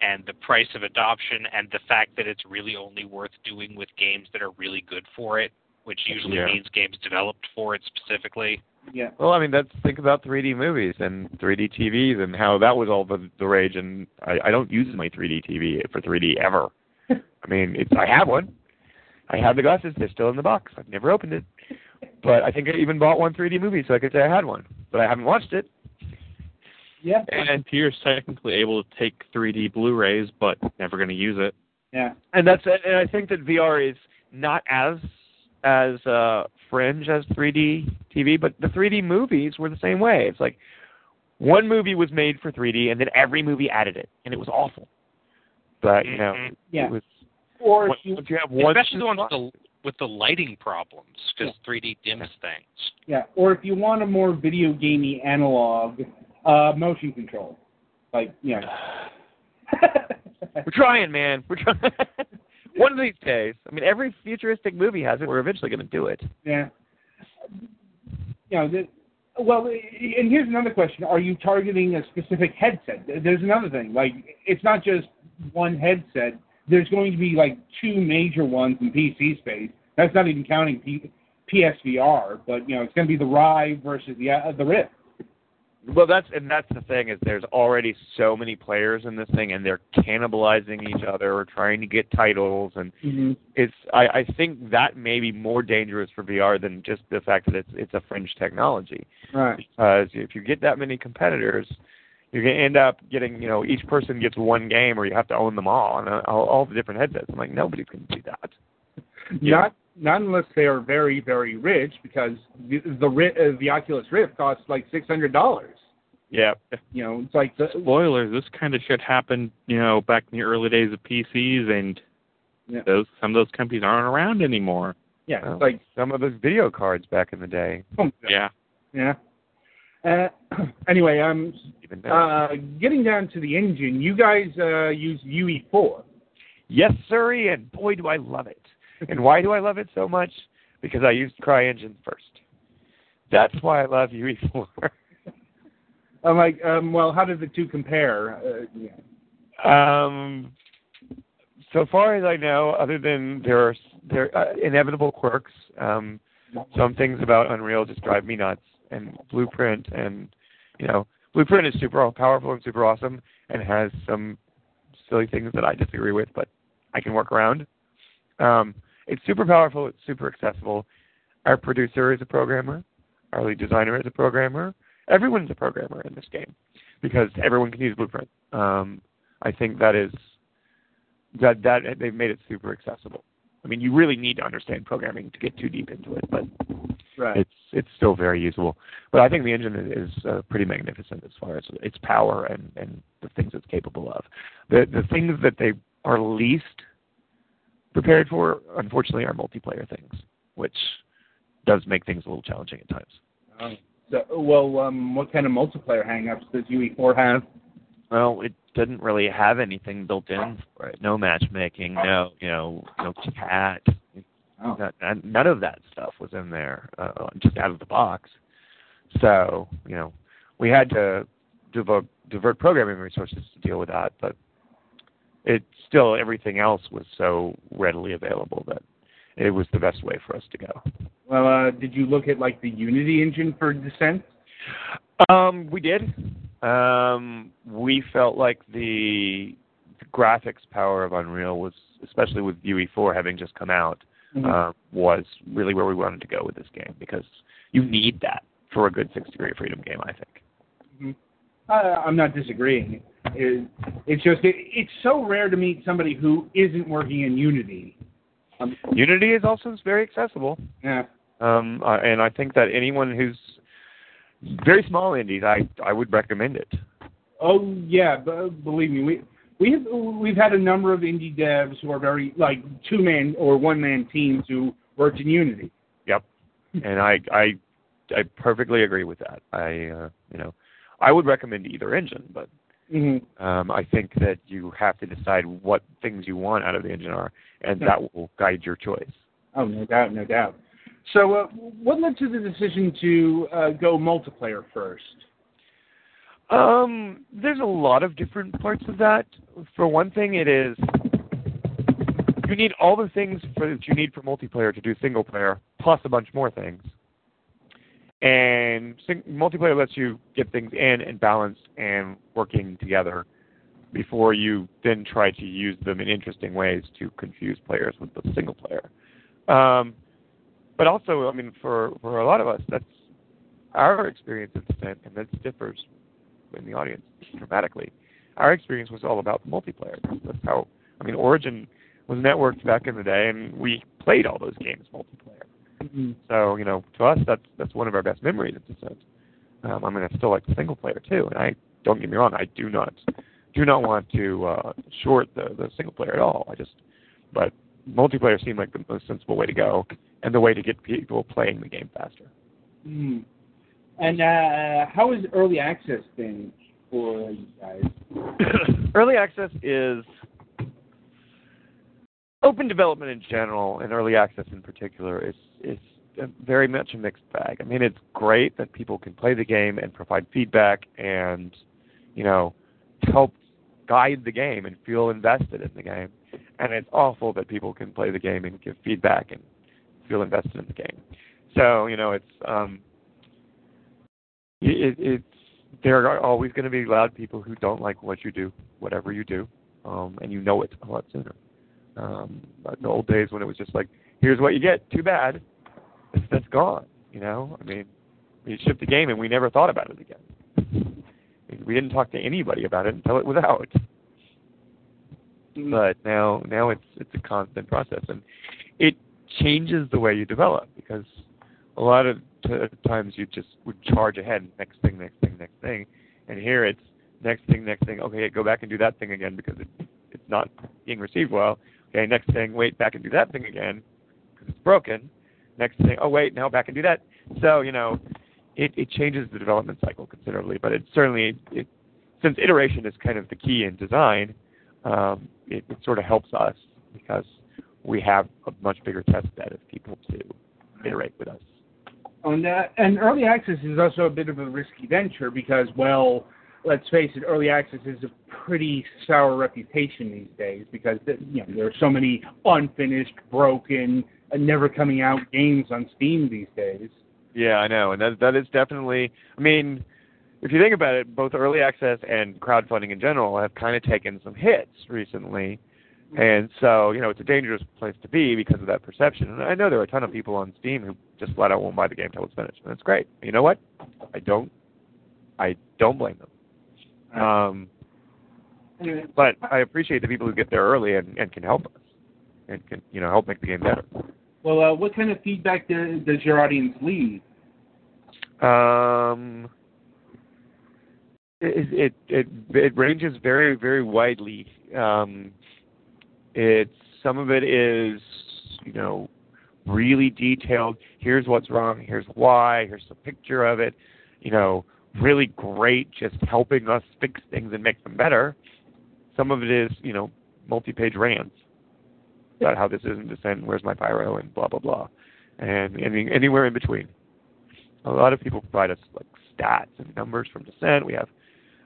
and the price of adoption, and the fact that it's really only worth doing with games that are really good for it, which usually Yeah. means games developed for it specifically. Yeah. Well, I mean, that's think about 3D movies and 3D TVs and how that was all the, the rage. And I, I don't use my 3D TV for 3D ever. <laughs> I mean, it's I have one. I have the glasses. They're still in the box. I've never opened it. <laughs> But I think I even bought one 3D movie so I could say I had one. But I haven't watched it. Yeah. And Pierre's technically able to take 3D Blu-rays, but never going to use it. Yeah. and that's and I think that VR is not as as uh, fringe as 3D TV, but the 3D movies were the same way. It's like one movie was made for 3D, and then every movie added it, and it was awful. But you know, Mhm. Yeah. it was Or if once you once you have one, Especially the ones with the, with the lighting problems, because 3D dims things. Yeah, or if you want a more video gamey analog, uh, motion control, like you know. <sighs> we're trying, man. We're trying. <laughs> one of these days, I mean, every futuristic movie has it. We're eventually going to do it. yeah. You know, the, Well, and here's another question: Are you targeting a specific headset? There's another thing. Like, it's not just one headset. There's going to be like two major ones in PC space. That's not even counting P- PSVR, but you know, it's going to be the Vive versus the uh, the Rift. Well, that's and that's the thing is there's already so many players in this thing, and they're cannibalizing each other or trying to get titles, and Mm-hmm. it's I, I think that may be more dangerous for VR than just the fact that it's it's a fringe technology. Right. Because if you get that many competitors, you're going to end up getting you know each person gets one game, or you have to own them all and all, all the different headsets. I'm like nobody's to do that. Not not unless they are very very rich, because the the, uh, the Oculus Rift costs like six hundred dollars. Yeah. You know, it's like the Spoilers: This kind of shit happened, you know, back in the early days of PCs, and Yeah. those some of those companies aren't around anymore. yeah, Well, it's like some of those video cards back in the day. oh, Yeah. yeah. Uh, <clears throat> anyway, um, Even then. uh, getting down to the engine, you guys uh, use UE4. Yes, sirree, and boy, do I love it. <laughs> And why do I love it so much? Because I used CryEngine first. That's <laughs> why I love E UE4. I'm like, um, well, how do the two compare? Uh, yeah. um, so far as I know, other than there are there are, uh, inevitable quirks, um, some things about Unreal just drive me nuts. And Blueprint, and you know, Blueprint is super powerful and super awesome, and has some silly things that I disagree with, but I can work around. Um, it's super powerful. It's super accessible. Our producer is a programmer. Our lead designer is a programmer. Everyone's a programmer in this game because everyone can use Blueprint. Um, I think that is that that they've made it super accessible. I mean, you really need to understand programming to get too deep into it, but Right. it's it's still very usable. But I think the engine is uh, pretty magnificent as far as its power and and the things it's capable of. The the things that they are least prepared for, unfortunately, are multiplayer things, which does make things a little challenging at times. Um, so, well, um, what kind of multiplayer hangups does UE4 have? Well, it didn't really have anything built in for it. No matchmaking, no you know no chat. Oh. None- of that stuff was in there, uh, just out of the box. So you know, we had to devote, divert programming resources to deal with that, but it still everything else was so readily available that it was the best way for us to go. Well, uh, did you look at like the Unity engine for Descent? Um, we did. Um, we felt like the, the graphics power of Unreal was, especially with UE4 having just come out, uh, was really where we wanted to go with this game because you need that for a good six degree of freedom game, I think. Uh, I'm not disagreeing. It, it's just it, it's so rare to meet somebody who isn't working in Unity. Um, Unity is also very accessible, yeah. um, uh, and I think that anyone who's very small indies, I I would recommend it. Oh yeah, b- believe me, we we have, we've had a number of indie devs who are very like two man or one man teams who worked in Unity. Yep, and I I I perfectly agree with that. I uh, you know I would recommend either engine, but Mm-hmm. Um, I think that you have to decide what things you want out of the engine are, and that will guide your choice. Oh, no doubt, no doubt. So, uh, what led to the decision to uh, go multiplayer first? Um, there's a lot of different parts of that. For one thing, it is you need all the things for, that you need for multiplayer to do single player, plus a bunch more things. And multiplayer lets you get things in and balanced and working together before you then try to use them in interesting ways to confuse players with the single player. Um, but also, I mean, for, for a lot of us, that's our experience in Descent, and that differs in the audience dramatically. Our experience was all about multiplayer. That's how, I mean, Origin was networked back in the day, and we played all those games multiplayer. Mm-hmm. So, you know, to us, that's that's one of our best memories of Descent. Um, I mean, I still like the single player too, and I don't get me wrong, I do not do not want to uh, short the the single player at all. I just, but multiplayer seemed like the most sensible way to go, and the way to get people playing the game faster. Mm. And uh, how has early access been for you guys? <coughs> early access is open development in general, and early access in particular is a, very much a mixed bag. I mean, it's great that people can play the game and provide feedback and, you know, help guide the game and feel invested in the game. And it's awful that people can play the game and give feedback and feel invested in the game. So, you know, it's um, it, it's there are always going to be loud people who don't like what you do, whatever you do, um, and you know it a lot sooner. Um, but the old days when it was just like, here's what you get, too bad, that's gone. You know, I mean, we shipped the game and we never thought about it again. We didn't talk to anybody about it until it was out. But now, now it's it's a constant process, and it changes the way you develop because a lot of t- times you just would charge ahead, next thing, next thing, next thing, and here it's next thing, next thing. Okay, go back and do that thing again because it, it's not being received well. Okay, next thing, wait back and do that thing again it's broken. Next thing, oh wait, now back and do that. So you know, it, it changes the development cycle considerably, but it certainly, it, since iteration is kind of the key in design, um, it, it sort of helps us because we have a much bigger test bed of people to iterate with us. That, and early access is also a bit of a risky venture because, well, let's face it, early access is a pretty sour reputation these days because you know there are so many unfinished, broken, and never coming out games on Steam these days. Yeah, I know, and that that is definitely. I mean, if you think about it, both early access and crowdfunding in general have kind of taken some hits recently, and so you know it's a dangerous place to be because of that perception. And I know there are a ton of people on Steam who just flat out won't buy the game until it's finished, and that's great. You know what? I don't, I don't blame them. Um, but I appreciate the people who get there early and, and can help us and can you know help make the game better. Well, uh, what kind of feedback do, does your audience leave? Um, it it it, it ranges very very widely. Um, it's some of it is you know really detailed. Here's what's wrong. Here's why. Here's a picture of it. You know, really great, just helping us fix things and make them better. Some of it is you know multi-page rants about how this isn't descent, where's my pyro, and blah blah blah, and any, anywhere in between. A lot of people provide us like stats and numbers from Descent. We have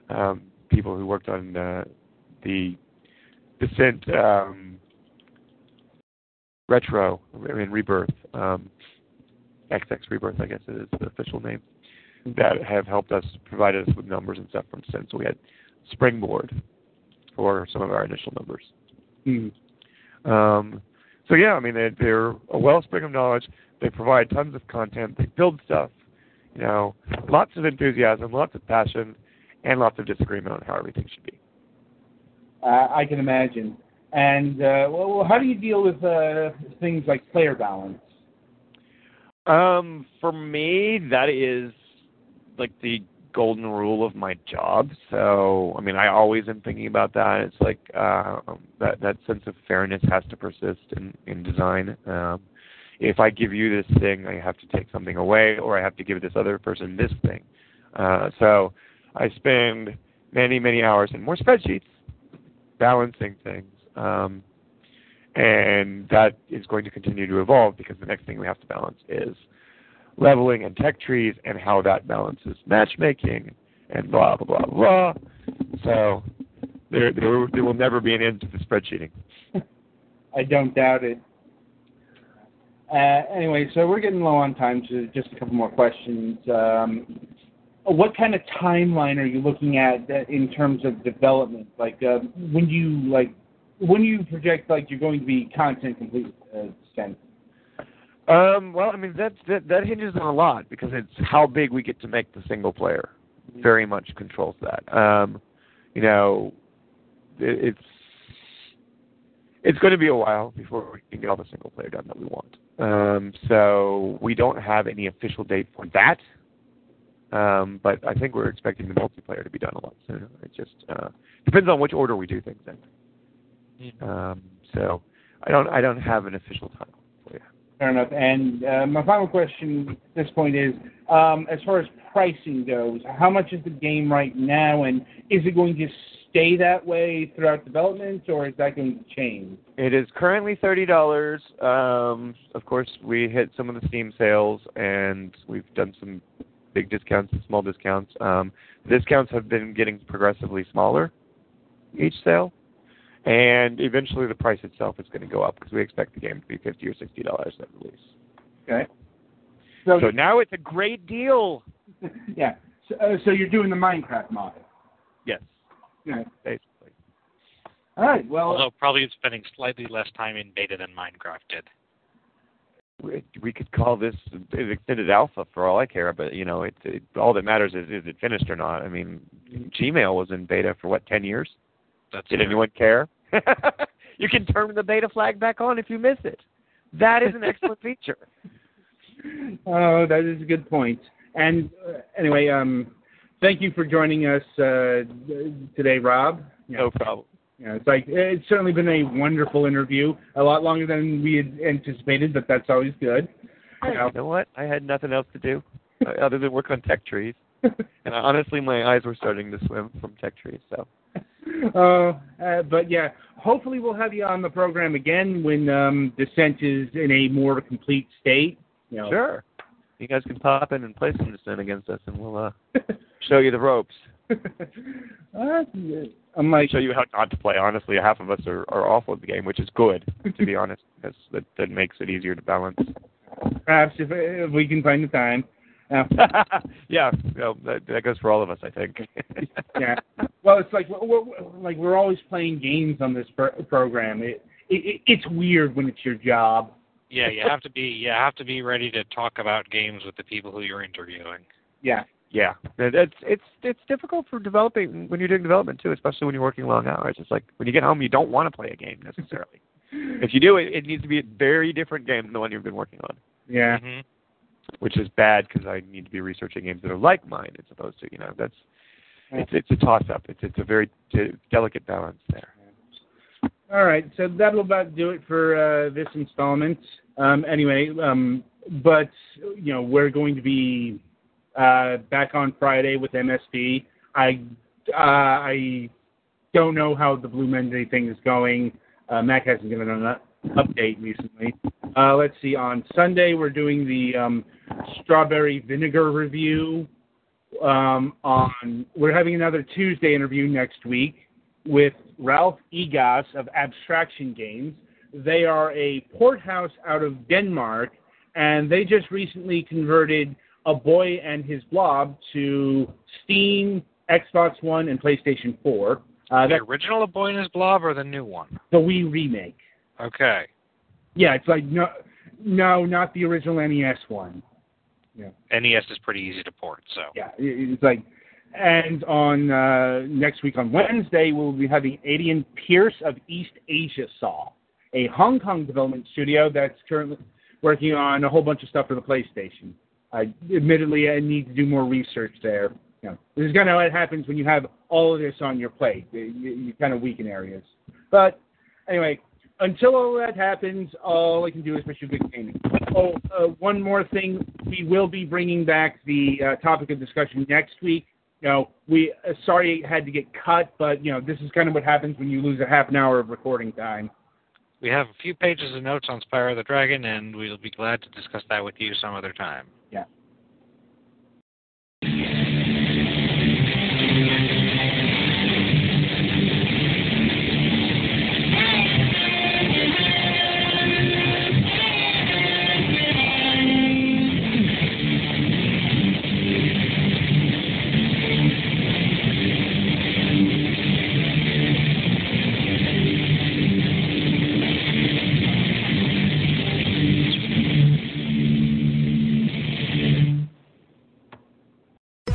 um, people who worked on uh, the Descent um, retro I mean rebirth, um, XX rebirth, I guess is the official name, that have helped us provide us with numbers and stuff from Descent. So we had Springboard for some of our initial numbers. Hmm. Um, so yeah, I mean they, they're a wellspring of knowledge. They provide tons of content. They build stuff. You know, lots of enthusiasm, lots of passion, and lots of disagreement on how everything should be. Uh, I can imagine. And uh, well, how do you deal with uh, things like player balance? Um, for me, that is like the golden rule of my job. So, I mean, I always am thinking about that. It's like uh, that that sense of fairness has to persist in in design. Um, if I give you this thing, I have to take something away, or I have to give this other person this thing. Uh, so, I spend many many hours in more spreadsheets balancing things. Um, and that is going to continue to evolve because the next thing we have to balance is leveling and tech trees and how that balances matchmaking and blah blah blah blah. So there there, there will never be an end to the spreadsheeting. <laughs> I don't doubt it. Uh, anyway, so we're getting low on time, so just a couple more questions. Um, what kind of timeline are you looking at in terms of development? Like uh, when you like when you project like you're going to be content complete uh? Um, well, I mean that, that that hinges on a lot because it's how big we get to make the single player. Very much controls that. Um, you know, it, it's it's going to be a while before we can get all the single player done that we want. Um, so we don't have any official date for that. Um, but I think we're expecting the multiplayer to be done a lot sooner. It just uh, depends on which order we do things in. Um, so I don't I don't have an official time for you. Fair enough. And uh, my final question at this point is, um, as far as pricing goes, how much is the game right now, and is it going to stay that way throughout development, or is that going to change? It is currently thirty dollars. Um, of course, we hit some of the Steam sales, and we've done some big discounts and small discounts. Um, discounts have been getting progressively smaller each sale, and eventually the price itself is going to go up because we expect the game to be fifty or sixty dollars at release. Okay. So now it's a great deal. <laughs> yeah. So, uh, so you're doing the Minecraft model. Yes, Yeah. basically. All right. Well, Although probably spending slightly less time in beta than Minecraft did. We, we could call this an extended alpha for all I care, but you know, it, it all that matters is is it finished or not. I mean, Gmail was in beta for what ten years? That's Did fair. anyone care? <laughs> you can turn the beta flag back on if you miss it. That is an excellent <laughs> feature. Oh, that is a good point. And uh, anyway, um, thank you for joining us uh, today, Rob. Yeah. No problem. Yeah, it's like it's certainly been a wonderful interview. A lot longer than we had anticipated, but that's always good. Hey, you know what? I had nothing else to do uh, other than work on tech trees, <laughs> and honestly, my eyes were starting to swim from tech trees. So <laughs> Uh, uh, but yeah, hopefully we'll have you on the program again when um, Descent is in a more complete state. You know. sure, you guys can pop in and play some Descent against us, and we'll uh, <laughs> show you the ropes. <laughs> uh, I'm like, show you how not to play. Honestly, half of us are, are awful at the game, which is good, to be honest, that, that makes it easier to balance. perhaps if, if we can find the time. Uh, <laughs> yeah, well, that, that goes for all of us, I think. <laughs> yeah. Well, it's like we're, we're, like we're always playing games on this pro- program. It, it it's weird when it's your job. Yeah, you have to be you have to be ready to talk about games with the people who you're interviewing. Yeah. Yeah, it's it's it's difficult for developing when you're doing development too, especially when you're working long hours. It's like when you get home, you don't want to play a game necessarily. if you do, it it needs to be a very different game than the one you've been working on, Yeah. hmm which is bad because I need to be researching games that are like mine as opposed to you know that's it's it's a toss up. It's it's a very delicate balance there. All right, so that'll about do it for uh, this installment. Um, anyway, um, but you know we're going to be uh, back on Friday with MSP. I uh, I don't know how the Blue Monday thing is going. Uh, Mac hasn't given an update recently. Uh, let's see. On Sunday we're doing the um, strawberry vinegar review. Um, on we're having another Tuesday interview next week with Ralph Egas of Abstraction Games. They are a port house out of Denmark, and they just recently converted A Boy and His Blob to Steam, Xbox One, and PlayStation 4. Uh, the original A Boy and His Blob or the new one? the Wii remake. Okay. Yeah, it's like no, no, not the original NES one. NES E is pretty easy to port, so Yeah, it's like, and on uh, next week on Wednesday we'll be having Adian Pierce of East Asia Saw, a Hong Kong development studio that's currently working on a whole bunch of stuff for the PlayStation. I admittedly I need to do more research there. You know, this is kind of what happens when you have all of this on your plate. You, you kind of weaken areas. But anyway, until all that happens, all I can do is wish you good gaming. Oh, uh, one more thing. We will be bringing back the uh, topic of discussion next week. You know, we uh, sorry it had to get cut, but you know this is kind of what happens when you lose a half an hour of recording time. we have a few pages of notes on Spyro the Dragon, and we'll be glad to discuss that with you some other time.